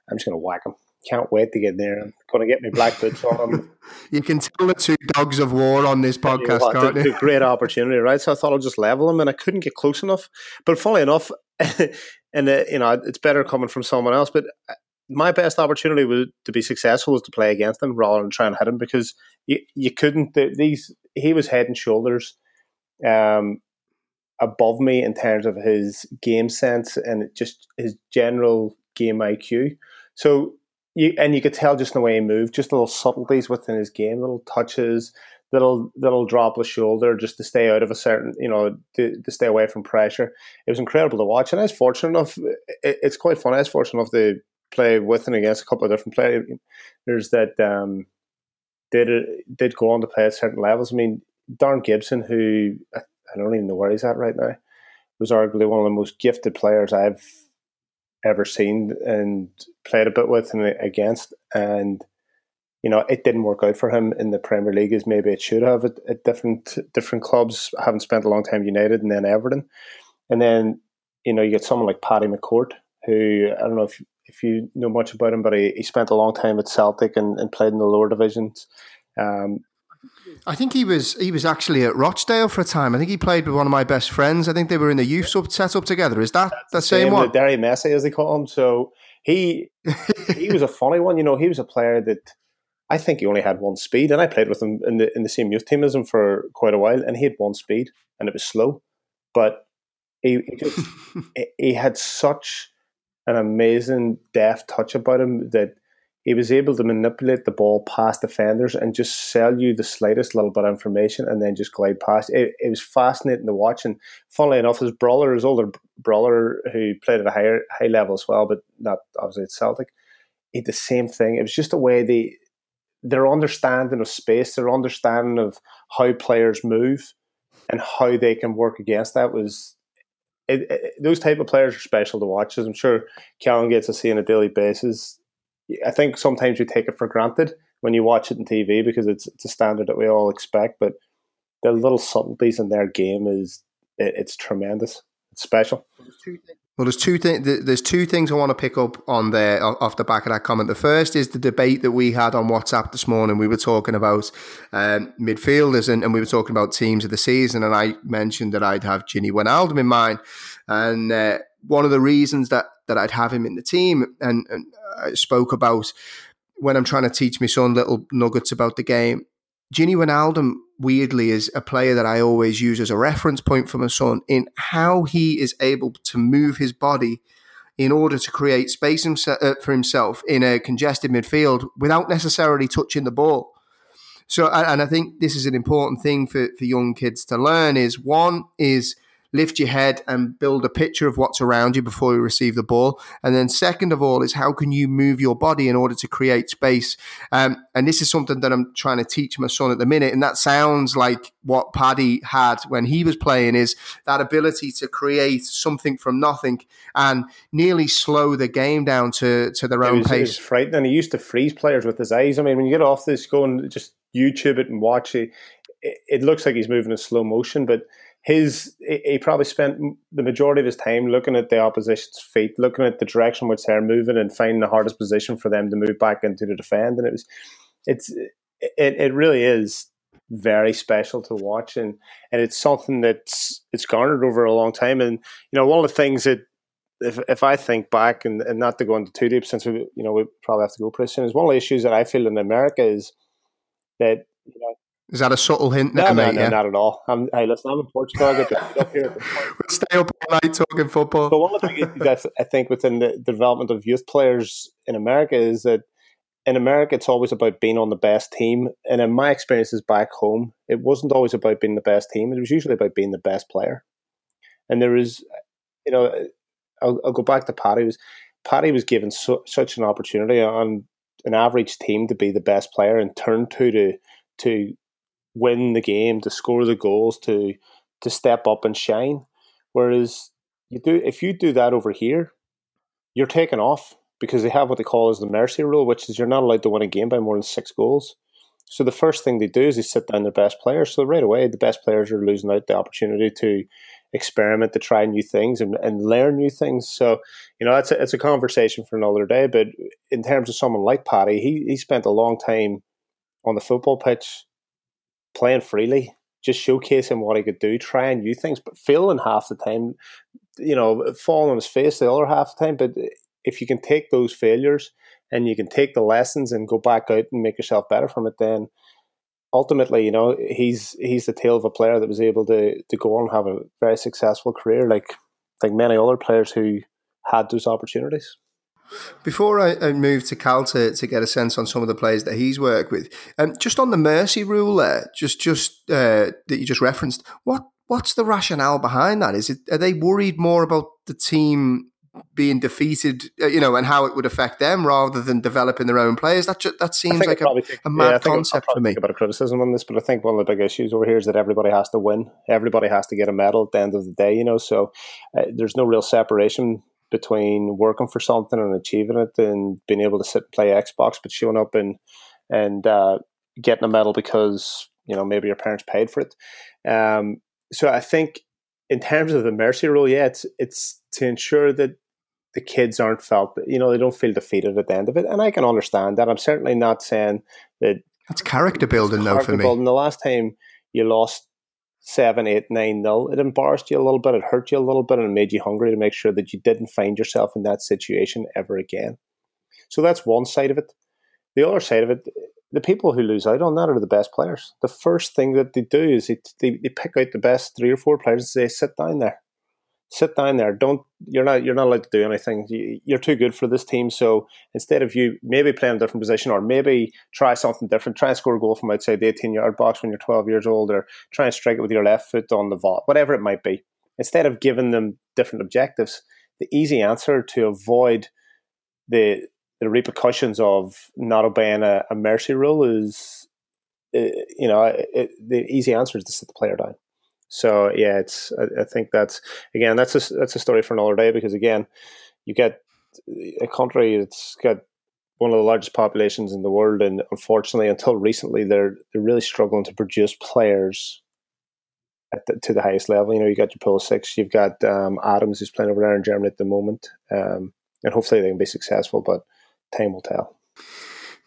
I'm just going to whack him can't wait to get there. I'm going to get my black boots on. Him. you can tell the two dogs of war on this podcast, you know, can't you? great opportunity, right? So I thought I'll just level them, and I couldn't get close enough. But funny enough, and uh, you know, it's better coming from someone else. But uh, my best opportunity was to be successful was to play against him rather than try and hit him because you you couldn't. These he was head and shoulders. Um, above me in terms of his game sense and just his general game IQ. So you, and you could tell just in the way he moved, just little subtleties within his game, little touches, little little drop of shoulder just to stay out of a certain, you know, to, to stay away from pressure. It was incredible to watch, and I was fortunate enough. It, it's quite fun. I was fortunate enough to play with and against a couple of different players. That um, did did go on to play at certain levels. I mean, Darren Gibson, who I, don't even know where he's at right now, He was arguably one of the most gifted players I've ever seen and played a bit with and against. And you know, it didn't work out for him in the Premier League as maybe it should have at, at different different clubs. Having spent a long time United and then Everton, and then you know you get someone like Paddy McCourt, who I don't know if if you know much about him, but he, he spent a long time at Celtic and, and played in the lower divisions. Um, I think he was he was actually at Rochdale for a time. I think he played with one of my best friends. I think they were in the youth sub set up together. Is that the same, same one? Derry Messi, as they call him. So he he was a funny one. You know, he was a player that I think he only had one speed, and I played with him in the in the same youth team as him for quite a while, and he had one speed, and it was slow, but he he, just, he had such an amazing deft touch about him that he was able to manipulate the ball past defenders and just sell you the slightest little bit of information and then just glide past. It, it was fascinating to watch. And funnily enough, his brother, his older brother, who played at a higher high level as well, but not obviously at Celtic, he did the same thing. It was just a way they their understanding of space, their understanding of how players move and how they can work against that was it, it, those type of players are special to watch. As I'm sure Callum gets to see on a daily basis. I think sometimes you take it for granted when you watch it on TV because it's it's a standard that we all expect. But the little subtleties in their game is it, it's tremendous. It's special. Well, there's two things. There's two things I want to pick up on there off the back of that comment. The first is the debate that we had on WhatsApp this morning. We were talking about um, midfielders and, and, we were talking about teams of the season, and I mentioned that I'd have Gini Wijnaldum in mind, and uh, one of the reasons that that I'd have him in the team, and, and I spoke about when I'm trying to teach my son little nuggets about the game. Gini Wijnaldum, weirdly, is a player that I always use as a reference point for my son in how he is able to move his body in order to create space uh, for himself in a congested midfield without necessarily touching the ball. So, and I think this is an important thing for, for young kids to learn is one is lift your head and build a picture of what's around you before you receive the ball. And then, second of all, is how can you move your body in order to create space? Um, and this is something that I'm trying to teach my son at the minute. And that sounds like what Paddy had when he was playing is that ability to create something from nothing and nearly slow the game down to, to their own was, pace. It was frightening. He used to freeze players with his eyes. I mean, when you get off this, go and just YouTube it and watch it. It, it looks like he's moving in slow motion, but his he probably spent the majority of his time looking at the opposition's feet, looking at the direction which they're moving, and finding the hardest position for them to move back into the defend. And it was, it's it it really is very special to watch, and and it's something that's it's garnered over a long time. And you know, one of the things that if if I think back, and, and not to go into too deep, since we you know we probably have to go pretty soon, is one of the issues that I feel in America is that you know is that a subtle hint? No, no, no, yeah? not at all. I'm, hey, listen, I'm in Portugal. I get to up here. we'll stay up all night talking football. But one of the things I think within the development of youth players in America is that in America, it's always about being on the best team. And in my experiences back home, it wasn't always about being the best team. It was usually about being the best player. And there is, you know, I'll, I'll go back to Paddy. Was Paddy was given so, such an opportunity on an average team to be the best player and turn to to to win the game, to score the goals, to to step up and shine. Whereas you do if you do that over here, you're taken off because they have what they call as the mercy rule, which is you're not allowed to win a game by more than six goals. So the first thing they do is they sit down their best players. So right away, the best players are losing out the opportunity to experiment, to try new things and, and learn new things. So you know, it's a, it's a conversation for another day. But in terms of someone like Paddy, he he spent a long time on the football pitch playing freely, just showcasing what he could do, trying new things, but failing half the time. You know, falling on his face the other half the time. But if you can take those failures and you can take the lessons and go back out and make yourself better from it, then ultimately, you know, he's he's the tale of a player that was able to to go on and have a very successful career, like like many other players who had those opportunities. Before I, I move to Cal to, to get a sense on some of the players that he's worked with, um, just on the mercy rule there, just just uh, that you just referenced, what what's the rationale behind that? Is it are they worried more about the team being defeated, uh, you know, and how it would affect them rather than developing their own players. That just, that seems like a, a, mad yeah, concept for me. A bit of criticism on this, but I think one of the big issues over here is that everybody has to win. Everybody has to get a medal at the end of the day, you know. So uh, there's no real separation between working for something and achieving it, and being able to sit and play Xbox, but showing up and and uh, getting a medal because you know maybe your parents paid for it. Um, so I think in terms of the mercy rule, yeah, it's it's to ensure that the kids aren't felt, you know, they don't feel defeated at the end of it. And I can understand that. I'm certainly not saying that. That's character building, though, for me. Building. The last time you lost seven, eight, nine nil, it embarrassed you a little bit, it hurt you a little bit, and it made you hungry to make sure that you didn't find yourself in that situation ever again. So that's one side of it. The other side of it, the people who lose out on that are the best players. The first thing that they do is they, they, they pick out the best three or four players and say, sit down there sit down there. Don't you're not you're not allowed to do anything. You're too good for this team. So instead of you maybe playing a different position or maybe try something different, try and score a goal from outside the 18 yard box when you're 12 years old, or try and strike it with your left foot on the vault, whatever it might be. Instead of giving them different objectives, the easy answer to avoid the the repercussions of not obeying a, a mercy rule is, uh, you know, it, the easy answer is to sit the player down. So yeah, it's I, I think that's again that's a that's a story for another day because again, you get a country that's got one of the largest populations in the world, and unfortunately, until recently, they're they're really struggling to produce players the, to the highest level. You know, you got your Pulisic, you've got um, Adams who's playing over there in Germany at the moment, um, and hopefully they can be successful. But time will tell.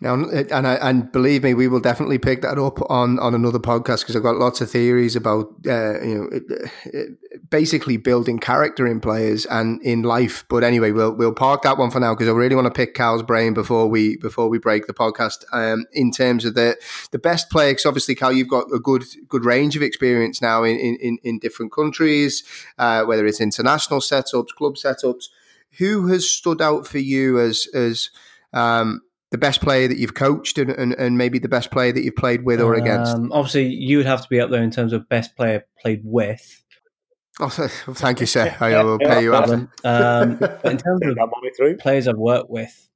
Now, and I, and believe me, we will definitely pick that up on, on another podcast because I've got lots of theories about uh, you know it, it, basically building character in players and in life. But anyway, we'll we'll park that one for now because I really want to pick Cal's brain before we before we break the podcast. Um, in terms of the the best player, because obviously Cal, you've got a good good range of experience now in in, in different countries, uh, whether it's international setups, club setups. Who has stood out for you as as um, the best player that you've coached and, and, and, maybe the best player that you've played with or against? Um, obviously, you would have to be up there in terms of best player played with. Oh, thank you, sir. I will pay you after. Um, in terms of players I've worked with,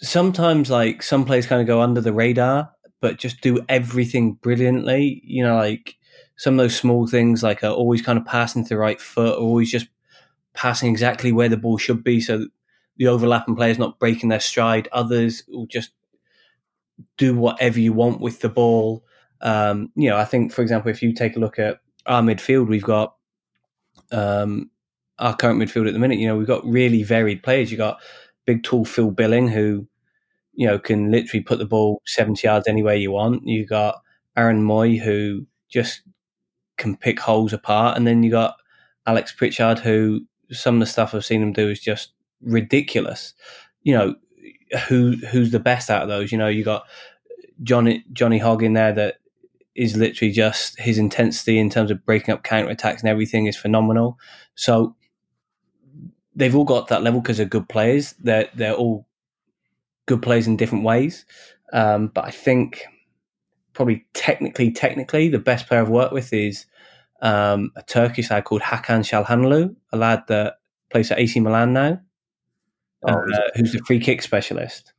sometimes like some players kind of go under the radar, but just do everything brilliantly. You know, like some of those small things, like are always kind of passing to the right foot, or always just passing exactly where the ball should be, so the overlapping players not breaking their stride. Others will just do whatever you want with the ball. Um, you know, I think, for example, if you take a look at our midfield, we've got um, our current midfield at the minute. You know, we've got really varied players. You've got big, tall Phil Billing, who you know can literally put the ball seventy yards anywhere you want. You've got Aaron Mooy, who just can pick holes apart, and then you got Alex Pritchard, who some of the stuff I've seen him do is just ridiculous. You know, who who's the best out of those? You know, you got Johnny Johnny Hogg in there that is literally just his intensity in terms of breaking up counter attacks and everything is phenomenal. So they've all got that level because they're good players. They're they're all good players in different ways. Um, but I think probably technically, technically, the best player I've worked with is um, a Turkish lad called Hakan Çalhanoğlu, a lad that plays at AC Milan now oh, uh, who's the free kick specialist.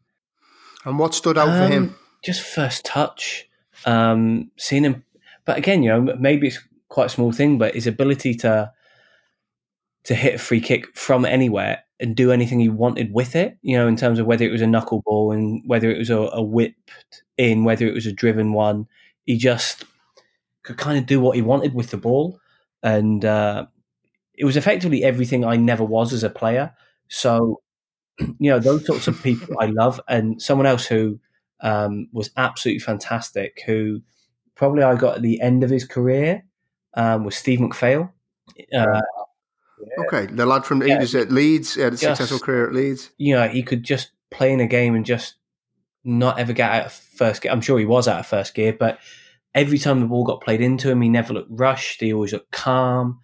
And what stood out um, for him? Just first touch. Um, seeing him, but again, you know, maybe it's quite a small thing, but his ability to to hit a free kick from anywhere and do anything he wanted with it, you know, in terms of whether it was a knuckleball and whether it was a, a whipped in, whether it was a driven one, he just could kind of do what he wanted with the ball, and uh, it was effectively everything I never was as a player. So, you know, those sorts of people I love, and someone else who um, was absolutely fantastic, who probably I got at the end of his career um, was Steve McPhail. Uh, yeah. Okay, the lad from yeah, he was at Leeds, he had a just, successful career at Leeds. You know, he could just play in a game and just not ever get out of first gear. I'm sure he was out of first gear, but every time the ball got played into him, he never looked rushed. He always looked calm.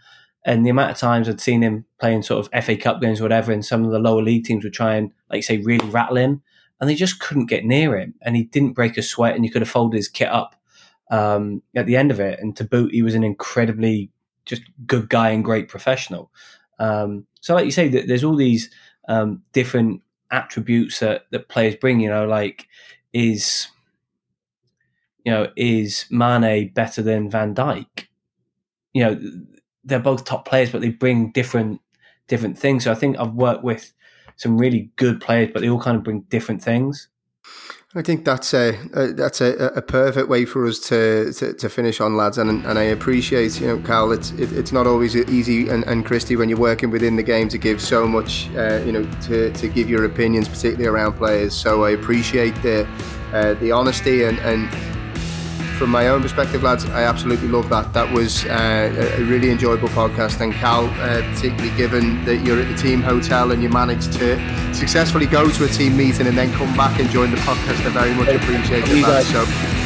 And the amount of times I'd seen him playing sort of FA Cup games or whatever, and some of the lower league teams would try and, like say, really rattle him, and they just couldn't get near him. And he didn't break a sweat, and you could have folded his kit up um, at the end of it. And to boot, he was an incredibly just good guy and great professional. Um, so, like you say, there's all these um, different attributes that, that players bring. You know, like is you know is Mane better than Van Dijk? You know, they're both top players, but they bring different different things. So I think I've worked with some really good players, but they all kind of bring different things. I think that's a, a that's a, a, perfect way for us to, to, to, finish on, lads. And and I appreciate you know, Carl. It's it, it's not always easy, and, and Christy, when you're working within the game, to give so much, uh, you know, to, to give your opinions, particularly around players. So I appreciate the uh, the honesty and and from my own perspective, lads, I absolutely love that. That was uh, a really enjoyable podcast. And Cal, uh, particularly given that you're at the team hotel and you managed to successfully go to a team meeting and then come back and join the podcast, I very much appreciate that. So